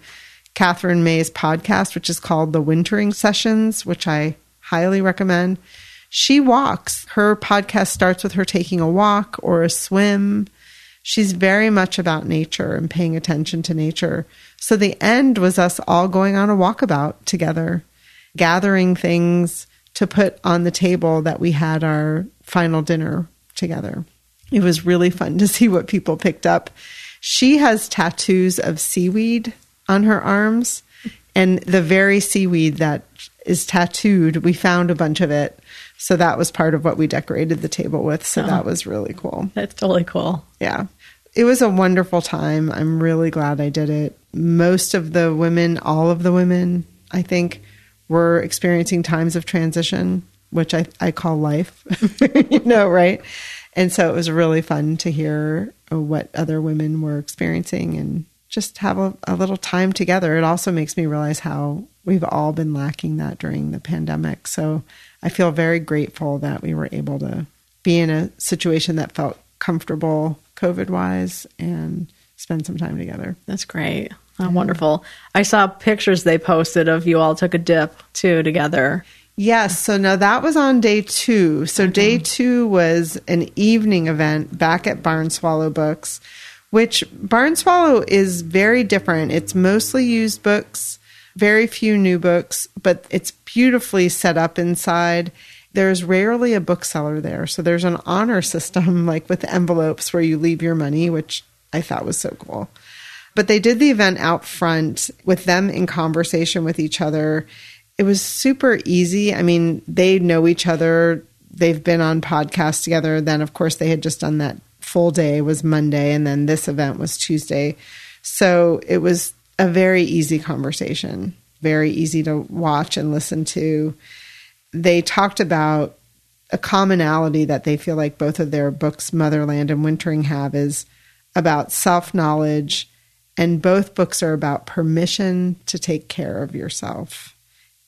Katherine May's podcast, which is called The Wintering Sessions, which I highly recommend, she walks. Her podcast starts with her taking a walk or a swim she's very much about nature and paying attention to nature. So the end was us all going on a walkabout together, gathering things to put on the table that we had our final dinner together. It was really fun to see what people picked up. She has tattoos of seaweed on her arms, and the very seaweed that is tattooed, we found a bunch of it. So that was part of what we decorated the table with. So oh, that was really cool. That's totally cool. Yeah it was a wonderful time. I'm really glad I did it. Most of the women, all of the women, I think, were experiencing times of transition, which I, I call life, you know, right? And so it was really fun to hear what other women were experiencing and just have a, a little time together. It also makes me realize how we've all been lacking that during the pandemic. So I feel very grateful that we were able to be in a situation that felt comfortable COVID wise and spend some time together. That's great. Oh, wonderful. I saw pictures they posted of you all took a dip too together. Yes. So now that was on day two. So day mm-hmm. two was an evening event back at Barn Swallow Books, which Barn Swallow is very different. It's mostly used books, very few new books, but it's beautifully set up inside there's rarely a bookseller there. So there's an honor system, like with envelopes where you leave your money, which I thought was so cool. But they did the event out front with them in conversation with each other. It was super easy. I mean, they know each other. They've been on podcasts together. Then, of course, they had just done that full day was Monday, and then this event was Tuesday. So it was a very easy conversation, very easy to watch and listen to they talked about a commonality that they feel like both of their books, Motherland and Wintering, have is about self knowledge. And both books are about permission to take care of yourself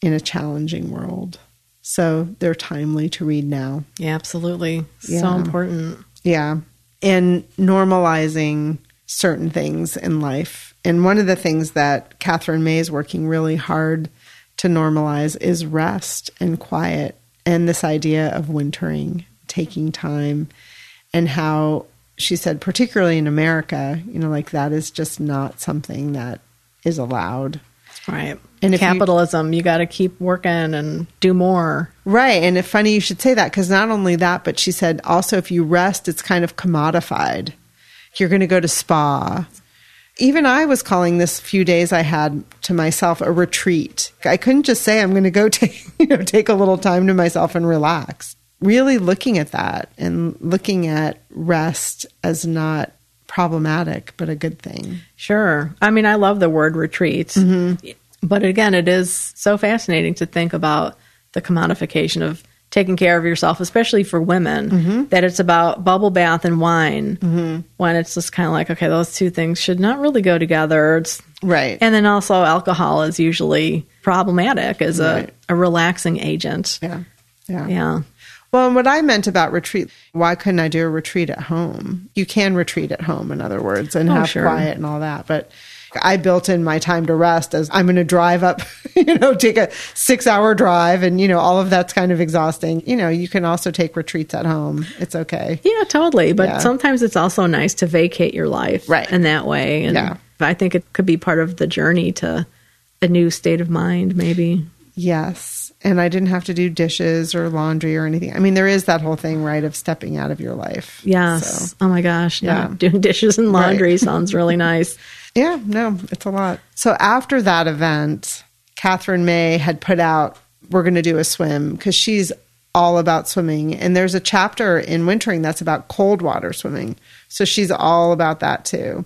in a challenging world. So they're timely to read now. Yeah, absolutely. Yeah. So important. Yeah. And normalizing certain things in life. And one of the things that Katherine May is working really hard to normalize is rest and quiet and this idea of wintering, taking time, and how she said, particularly in America, you know, like that is just not something that is allowed. Right. And capitalism, you, you got to keep working and do more. Right. And it's funny you should say that because not only that, but she said also if you rest, it's kind of commodified. You're going to go to spa even I was calling this few days I had to myself a retreat. I couldn't just say I'm going to go take, you know, take a little time to myself and relax. Really looking at that and looking at rest as not problematic, but a good thing. Sure. I mean, I love the word retreat. Mm-hmm. But again, it is so fascinating to think about the commodification of taking care of yourself, especially for women, Mm-hmm. that it's about bubble bath and wine. When it's just kind of like, okay, those two things should not really go together. It's, Right. and then also, alcohol is usually problematic as Right. a, a relaxing agent. yeah. Yeah. Yeah. Well, and what I meant about retreat, why couldn't I do a retreat at home? You can retreat at home, in other words, and Oh, have sure. quiet and all that. But I built in my time to rest as I'm going to drive up, you know, take a six hour drive and, you know, all of that's kind of exhausting. You know, you can also take retreats at home. It's okay. Yeah, totally. But Yeah. sometimes it's also nice to vacate your life Right. in that way. And Yeah. I think it could be part of the journey to a new state of mind, maybe. Yes. And I didn't have to do dishes or laundry or anything. I mean, there is that whole thing, right, of stepping out of your life. Yes. So, Oh my gosh. Yeah. Yeah. Doing dishes and laundry sounds really nice. Yeah, no, it's a lot. So after that event, Katherine May had put out, we're going to do a swim because she's all about swimming. And there's a chapter in Wintering that's about cold water swimming. So she's all about that too.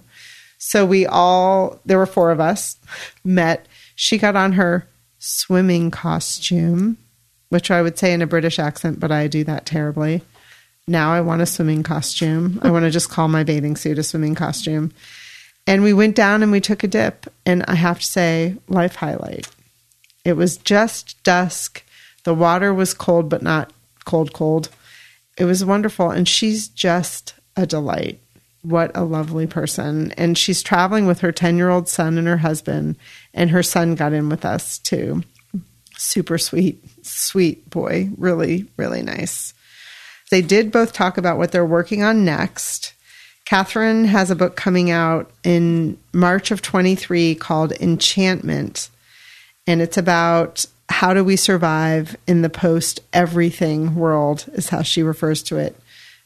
So we all, there were four of us, met. She got on her swimming costume, which I would say in a British accent, but I do that terribly. Now I want a swimming costume. I want to just call my bathing suit a swimming costume. And we went down and we took a dip. And I have to say, life highlight. It was just dusk. The water was cold, but not cold, cold. It was wonderful. And she's just a delight. What a lovely person. And she's traveling with her 10 year old son and her husband. And her son got in with us too. Super sweet, sweet boy. Really, really nice. They did both talk about what they're working on next. Katherine has a book coming out in March of 23 called Enchantment. And it's about how do we survive in the post everything world, is how she refers to it.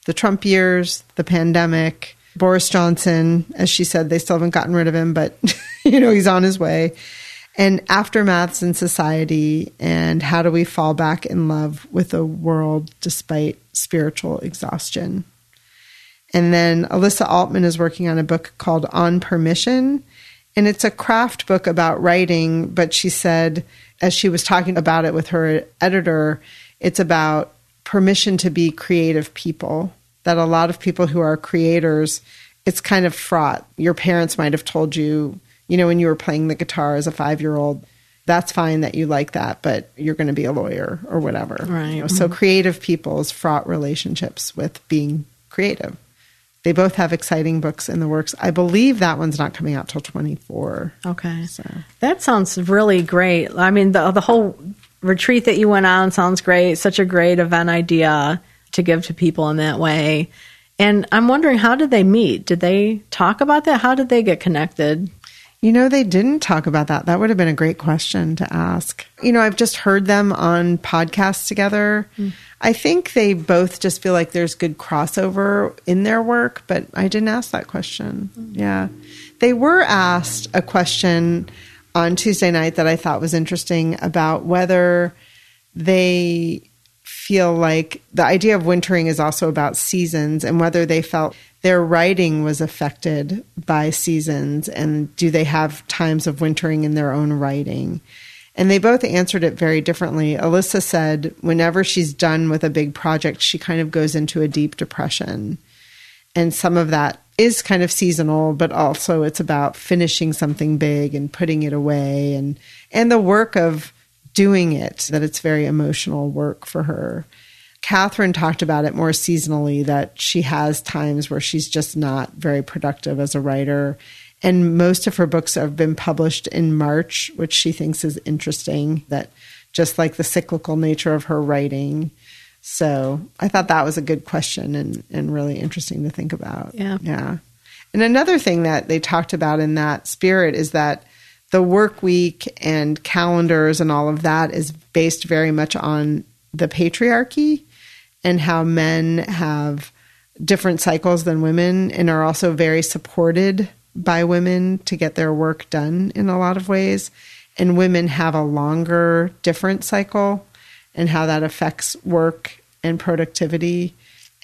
The Trump years, the pandemic, Boris Johnson, as she said, they still haven't gotten rid of him, but you know, he's on his way. And aftermaths in society, and how do we fall back in love with the world despite spiritual exhaustion? And then Elissa Altman is working on a book called On Permission. And it's a craft book about writing, but she said, as she was talking about it with her editor, it's about permission to be creative people. That a lot of people who are creators, it's kind of fraught. Your parents might have told you, you know, when you were playing the guitar as a five year old, that's fine that you like that, but you're going to be a lawyer or whatever. Right. You know, So creative people's fraught relationships with being creative. They both have exciting books in the works. I believe that one's not coming out till 24. Okay. So That sounds really great. I mean, the, the whole retreat that you went on sounds great. Such a great event idea to give to people in that way. And I'm wondering, how did they meet? Did they talk about that? How did they get connected? You know, they didn't talk about that. That would have been a great question to ask. You know, I've just heard them on podcasts together. Hmm. I think they both just feel like there's good crossover in their work, but I didn't ask that question. Hmm. Yeah. They were asked a question on Tuesday night that I thought was interesting about whether they feel like the idea of wintering is also about seasons and whether they felt their writing was affected by seasons and do they have times of wintering in their own writing. And they both answered it very differently. Elissa said whenever she's done with a big project, she kind of goes into a deep depression. And some of that is kind of seasonal, but also it's about finishing something big and putting it away and and the work of doing it, that it's very emotional work for her. Katherine talked about it more seasonally, that she has times where she's just not very productive as a writer. And most of her books have been published in March, which she thinks is interesting, that just like the cyclical nature of her writing. So I thought that was a good question and, and really interesting to think about. Yeah. Yeah. And another thing that they talked about in that spirit is that the work week and calendars and all of that is based very much on the patriarchy and how men have different cycles than women and are also very supported by women to get their work done in a lot of ways. And women have a longer, different cycle and how that affects work and productivity.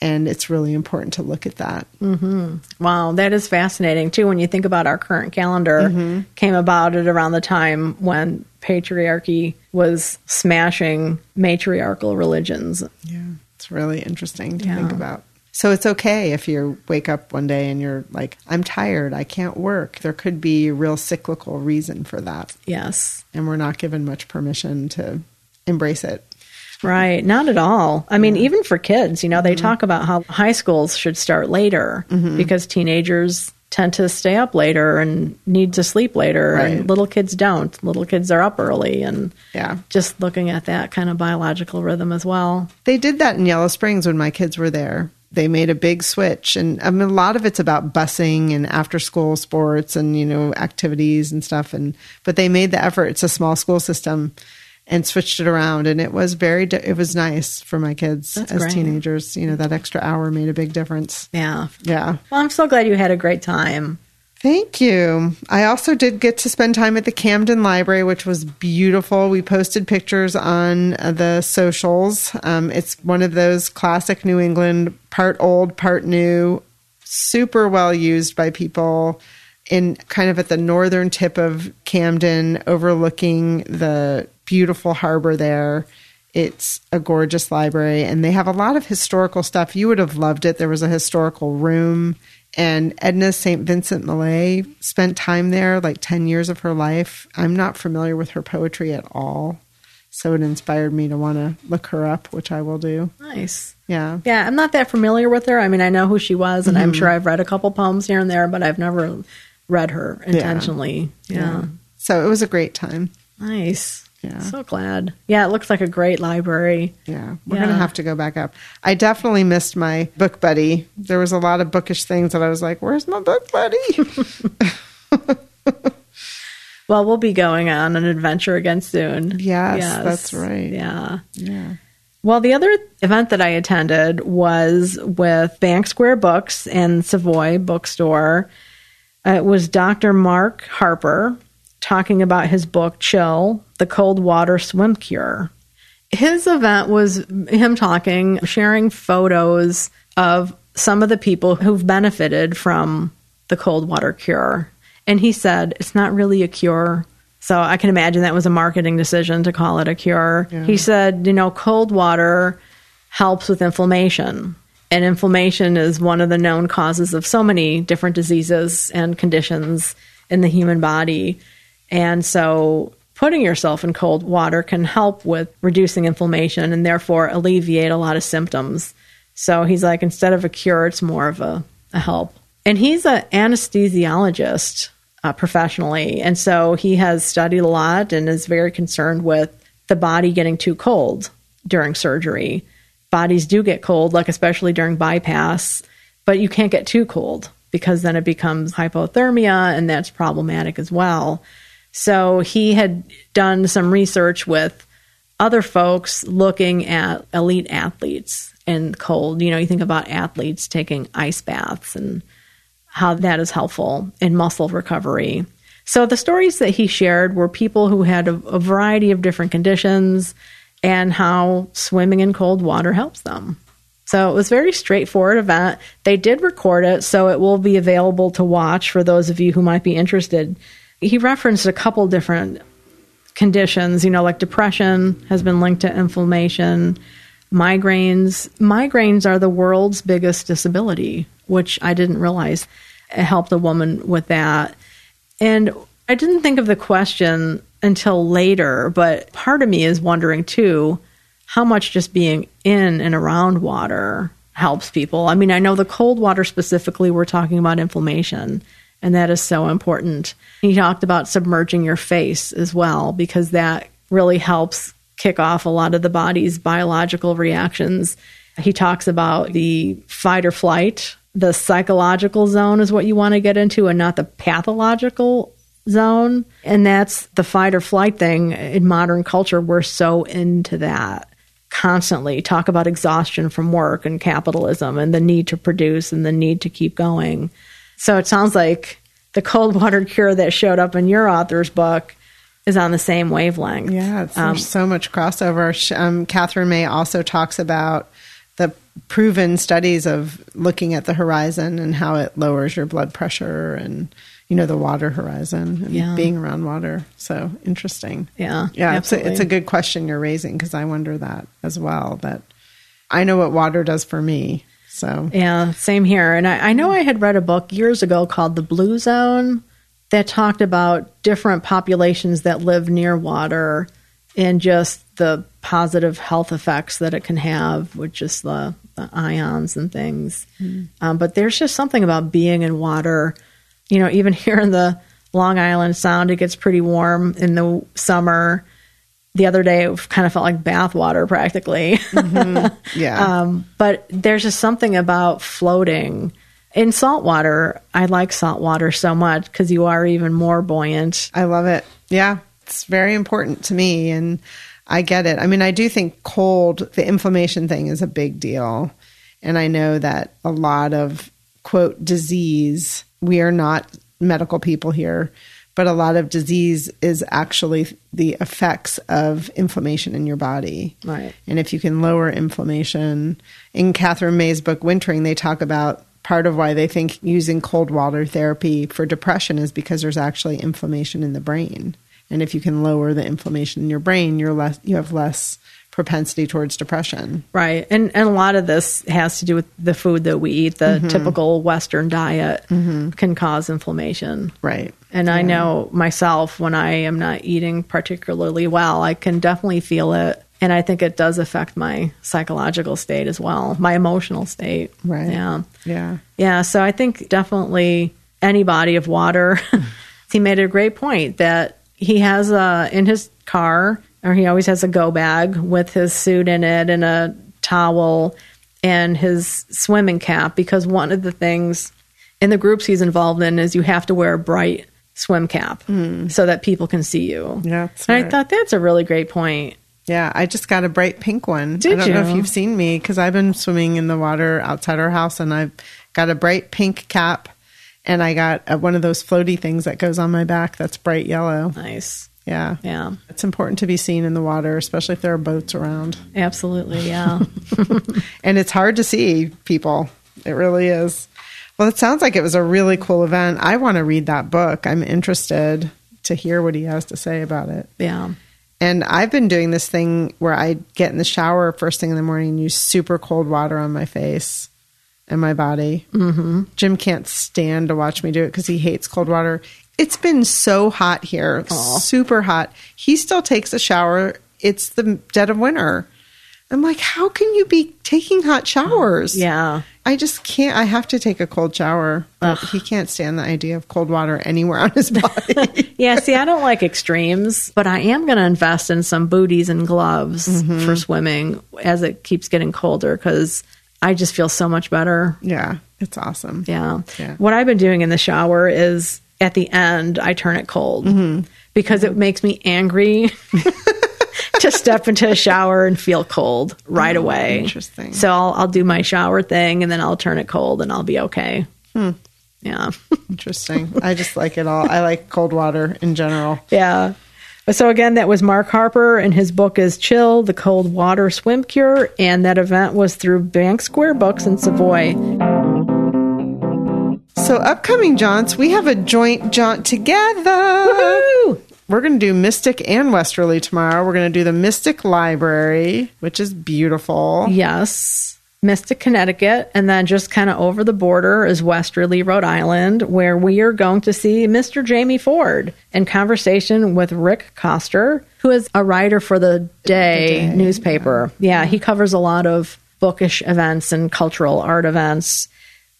And it's really important to look at that. Mm-hmm. Wow, that is fascinating too. When you think about our current calendar, mm-hmm. came about at around the time when patriarchy was smashing matriarchal religions. Yeah. It's really interesting to Yeah. think about. So it's okay if you wake up one day and you're like, I'm tired, I can't work. There could be a real cyclical reason for that. Yes, And we're not given much permission to embrace it. Right. Not at all. I mean, even for kids, you know, they mm-hmm. talk about how high schools should start later mm-hmm. because teenagers tend to stay up later and need to sleep later, Right. and little kids don't. Little kids are up early, and Yeah. just looking at that kind of biological rhythm as well. They did that in Yellow Springs when my kids were there. They made a big switch, and I mean, a lot of it's about busing and after school sports and you know activities and stuff. And but they made the effort. It's a small school system, and switched it around, and it was very. It was nice for my kids That's as great. teenagers. You know that extra hour made a big difference. Yeah. Yeah. Well, I'm so glad you had a great time. Thank you. I also did get to spend time at the Camden Library, which was beautiful. We posted pictures on uh, the socials. Um, it's one of those classic New England, part old, part new, super well used by people in kind of at the northern tip of Camden, overlooking the beautiful harbor there. It's a gorgeous library, and they have a lot of historical stuff. You would have loved it. There was a historical room, and Edna St. Vincent Millay spent time there, like 10 years of her life. I'm not familiar with her poetry at all, so it inspired me to want to look her up, which I will do. Nice. Yeah. Yeah, I'm not that familiar with her. I mean, I know who she was, and I'm mm-hmm. sure I've read a couple poems here and there, but I've never read her intentionally. Yeah. So it was a great time. Nice. Yeah. So glad. Yeah, it looks like a great library. Yeah, we're Yeah. going to have to go back up. I definitely missed my book buddy. There was a lot of bookish things that I was like, "Where's my book buddy?" Well, we'll be going on an adventure again soon. Yes, that's right. Yeah. yeah. Well, the other event that I attended was with Bank Square Books and Savoy Bookstore. Uh, It was Dr. Mark Harper talking about his book, Chill The Cold Water Swim Cure. His event was him talking, sharing photos of some of the people who've benefited from the cold water cure. And he said, it's not really a cure. So I can imagine that was a marketing decision to call it a cure. He said, you know, cold water helps with inflammation. And inflammation is one of the known causes of so many different diseases and conditions in the human body. And so putting yourself in cold water can help with reducing inflammation and therefore alleviate a lot of symptoms. So he's like, instead of a cure, it's more of a, a help. And he's an anesthesiologist uh, professionally. And so he has studied a lot and is very concerned with the body getting too cold during surgery. Bodies do get cold, like especially during bypass, but you can't get too cold because then it becomes hypothermia and that's problematic as well. So he had done some research with other folks looking at elite athletes and cold. You know, you think about athletes taking ice baths and how that is helpful in muscle recovery. So the stories that he shared were people who had a, a variety of different conditions and how swimming in cold water helps them. So it was very straightforward event. They did record it, so it will be available to watch for those of you who might be interested. He referenced a couple different conditions, you know, like depression has been linked to inflammation, migraines. Migraines are the world's biggest disability, which I didn't realize. It helped a woman with that. And I didn't think of the question until later, but part of me is wondering too how much just being in and around water helps people. I mean, I know the cold water specifically, we're talking about inflammation, and that is so important. He talked about submerging your face as well, because that really helps kick off a lot of the body's biological reactions. He talks about the fight or flight. The psychological zone is what you want to get into, and not the pathological zone. And that's the fight or flight thing in modern culture. We're so into that constantly. Talk about exhaustion from work and capitalism and the need to produce and the need to keep going. So it sounds like the cold water cure that showed up in your author's book is on the same wavelength. Yeah, it's, Um, there's so much crossover. Um, Katherine May also talks about the proven studies of looking at the horizon and how it lowers your blood pressure and you know the water horizon and Yeah. being around water. So interesting. Yeah. Yeah, it's a, it's a good question you're raising because I wonder that as well. That I know what water does for me. So Yeah, same here. And I, I know I had read a book years ago called The Blue Zone that talked about different populations that live near water and just the positive health effects that it can have with just the, the ions and things. Um, but there's just something about being in water. You know, even here in the Long Island Sound, it gets pretty warm in the summer. The other day, it kind of felt like bath water practically. yeah, Um, but there's just something about floating in salt water. I like salt water so much because you are even more buoyant. I love it. Yeah, it's very important to me, and I get it. I mean, I do think cold, the inflammation thing is a big deal, and I know that a lot of quote disease. We are not medical people here, but a lot of disease is actually the effects of inflammation in your body. Right. And if you can lower inflammation, in Katherine May's book, Wintering, they talk about part of why they think using cold water therapy for depression is because there's actually inflammation in the brain. And if you can lower the inflammation in your brain, you're less, you have less propensity towards depression. Right. And, and a lot of this has to do with the food that we eat. The mm-hmm. typical Western diet mm-hmm. can cause inflammation. Right. And I know myself when I am not eating particularly well, I can definitely feel it. And I think it does affect my psychological state as well, my emotional state. Right. Yeah. Yeah. Yeah, so I think definitely any body of water. he made a great point that he has a in his car, or he always has a go bag with his suit in it and a towel and his swimming cap because one of the things in the groups he's involved in is you have to wear a bright swim cap so that people can see you. Yeah, and I thought that's a really great point. Yeah, I just got a bright pink one. Did I don't know if you? you've seen me because I've been swimming in the water outside our house, and I've got a bright pink cap, and I got uh one of those floaty things that goes on my back that's bright yellow. Nice. Yeah, Yeah. it's important to be seen in the water, especially if there are boats around, Absolutely. Yeah. and it's hard to see people. It really is. Well, it sounds like it was a really cool event. I want to read that book. I'm interested to hear what he has to say about it. yeah. And I've been doing this thing where I get in the shower first thing in the morning and use super cold water on my face and my body. Mm-hmm. Jim can't stand to watch me do it because he hates cold water. It's been so hot here, super hot. He still takes a shower. It's the dead of winter. I'm like, how can you be taking hot showers? Yeah. I just can't. I have to take a cold shower. He can't stand the idea of cold water anywhere on his body. Yeah, see, I don't like extremes, but I am going to invest in some booties and gloves Mm-hmm. for swimming as it keeps getting colder because I just feel so much better. yeah, it's awesome. Yeah. Yeah. What I've been doing in the shower is at the end, I turn it cold Mm-hmm. because it makes me angry to step into a shower and feel cold right away. Oh, interesting. So I'll, I'll do my shower thing and then I'll turn it cold and I'll be okay. Hmm. Yeah. Interesting. I just like it all. I like cold water in general. Yeah. So again, that was Mark Harper, and his book is Chill: The Cold Water Swim Cure, and that event was through Bank Square Books in Savoy. So, upcoming jaunts, we have a joint jaunt together. Woo! We're going to do Mystic and Westerly tomorrow. We're going to do the Mystic Library, which is beautiful. Yes, Mystic, Connecticut, and then just kind of over the border is Westerly, Rhode Island, where we are going to see Mr. Jamie Ford in conversation with Rick Koster, who is a writer for the Day, Day, newspaper. Yeah, he covers a lot of bookish events and cultural art events.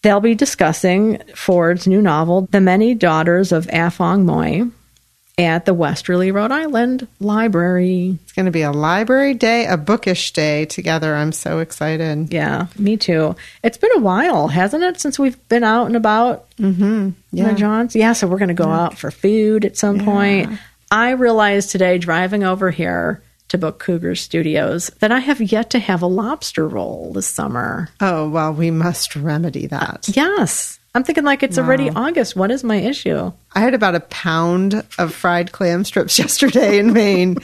They'll be discussing Ford's new novel, The Many Daughters of Afong Moy, at the Westerly, Rhode Island Library. It's going to be a library day, a bookish day together. I'm so excited. Yeah, me too. It's been a while, hasn't it, since we've been out and about? Mm-hmm. Yeah. Johns? Yeah, so we're going to go out for food at some point. I realized today, driving over here to book Cougar Studios, that I have yet to have a lobster roll this summer. Oh, well, we must remedy that. Yes. I'm thinking like it's already August. What is my issue? I had about a pound of fried clam strips yesterday in Maine.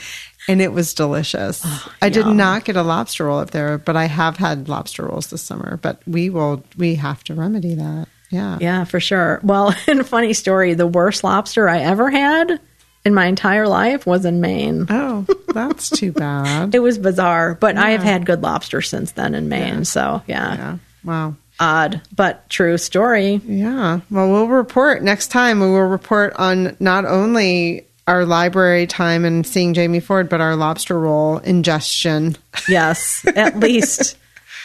and it was delicious. I did not get a lobster roll up there, but I have had lobster rolls this summer. But we will, we have to remedy that. Yeah. Yeah, for sure. Well, and funny story the worst lobster I ever had in my entire life was in Maine. Oh, that's too bad. It was bizarre, but I have had good lobster since then in Maine. Yeah. So, yeah, Yeah. Wow. odd, but true story. Yeah. Well, we'll report next time. We will report on not only our library time and seeing Jamie Ford, but our lobster roll ingestion. Yes, at least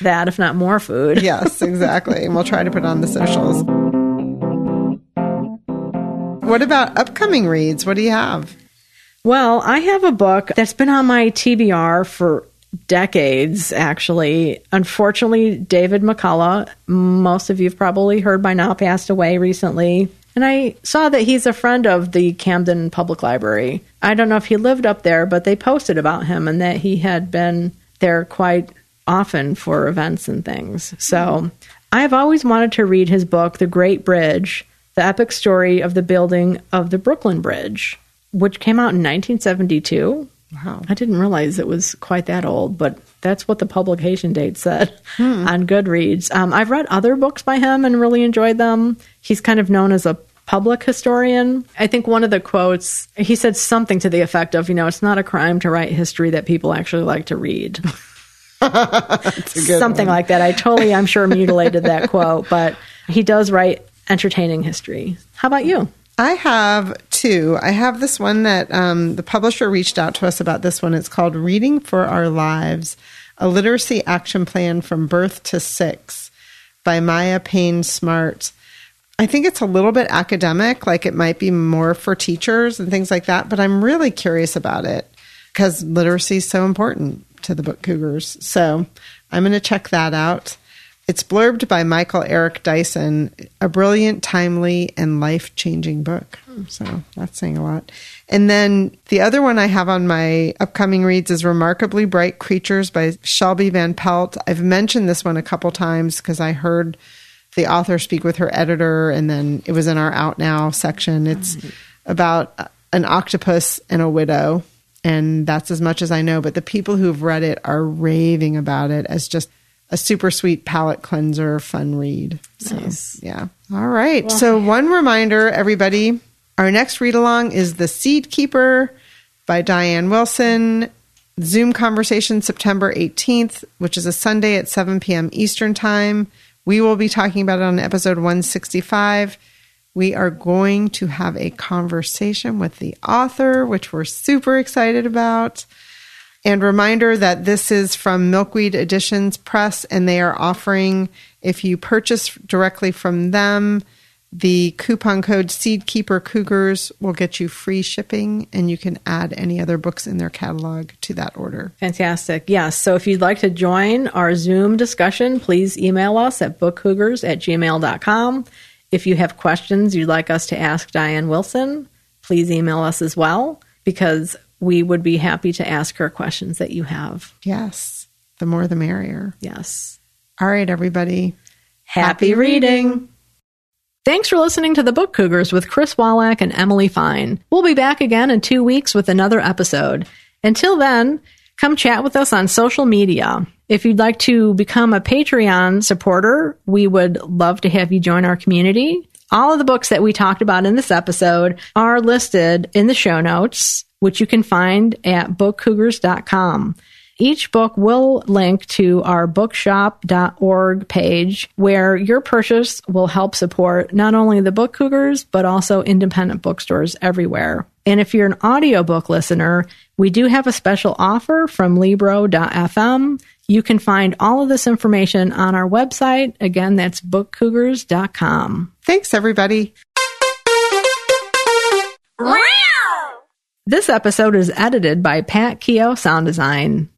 that, if not more food. Yes, exactly. and we'll try to put on the socials. What about upcoming reads? What do you have? Well, I have a book that's been on my TBR for decades, actually. Unfortunately, David McCullough, most of you have probably heard by now, passed away recently. And I saw that he's a friend of the Camden Public Library. I don't know if he lived up there, but they posted about him and that he had been there quite often for events and things. So I've always wanted to read his book, The Great Bridge, the epic story of the building of the Brooklyn Bridge, which came out in 1972. Wow. I didn't realize it was quite that old, but that's what the publication date said on Goodreads. Um, I've read other books by him and really enjoyed them. He's kind of known as a public historian. I think one of the quotes, he said something to the effect of, you know, it's not a crime to write history that people actually like to read. something like that. I totally, I'm sure, mutilated that quote, but he does write entertaining history. How about you? I have two. I have this one that um, the publisher reached out to us about this one. It's called Reading for Our Lives A Literacy Action Plan from Birth to Six by Maya Payne Smart. I think it's a little bit academic, like it might be more for teachers and things like that, but I'm really curious about it because literacy is so important to the book Cougars. So I'm going to check that out. It's blurbed by Michael Eric Dyson, a brilliant, timely, and life changing book. So that's saying a lot. And then the other one I have on my upcoming reads is Remarkably Bright Creatures by Shelby Van Pelt. I've mentioned this one a couple times because I heard the author speak with her editor, and then it was in our Out Now section. It's about an octopus and a widow. And that's as much as I know. But the people who've read it are raving about it as just a super sweet palate cleanser, fun read. So, Nice. yeah. All right. so, one reminder, everybody our next read along is The Seed Keeper by Diane Wilson. Zoom conversation September 18th, which is a Sunday at 7 p.m. Eastern Time. We will be talking about it on episode 165. We are going to have a conversation with the author, which we're super excited about. And reminder that this is from Milkweed Editions Press, and they are offering, if you purchase directly from them, the coupon code Seedkeeper Cougars will get you free shipping, and you can add any other books in their catalog to that order. Fantastic. Yes. So if you'd like to join our Zoom discussion, please email us at bookcougars at gmail.com. If you have questions you'd like us to ask Diane Wilson, please email us as well because we would be happy to ask her questions that you have. Yes, the more the merrier. Yes. All right, everybody. Happy reading. Thanks for listening to the Book Cougars with Chris Wolak and Emily Fine. We'll be back again in two weeks with another episode. Until then, come chat with us on social media. If you'd like to become a Patreon supporter, we would love to have you join our community. All of the books that we talked about in this episode are listed in the show notes, which you can find at bookcougars.com. Each book will link to our bookshop.org page where your purchase will help support not only the book cougars, but also independent bookstores everywhere. And if you're an audiobook listener, we do have a special offer from Libro.fm. You can find all of this information on our website. Again, that's bookcougars.com. Thanks, everybody. This episode is edited by Pat Keogh Sound Design.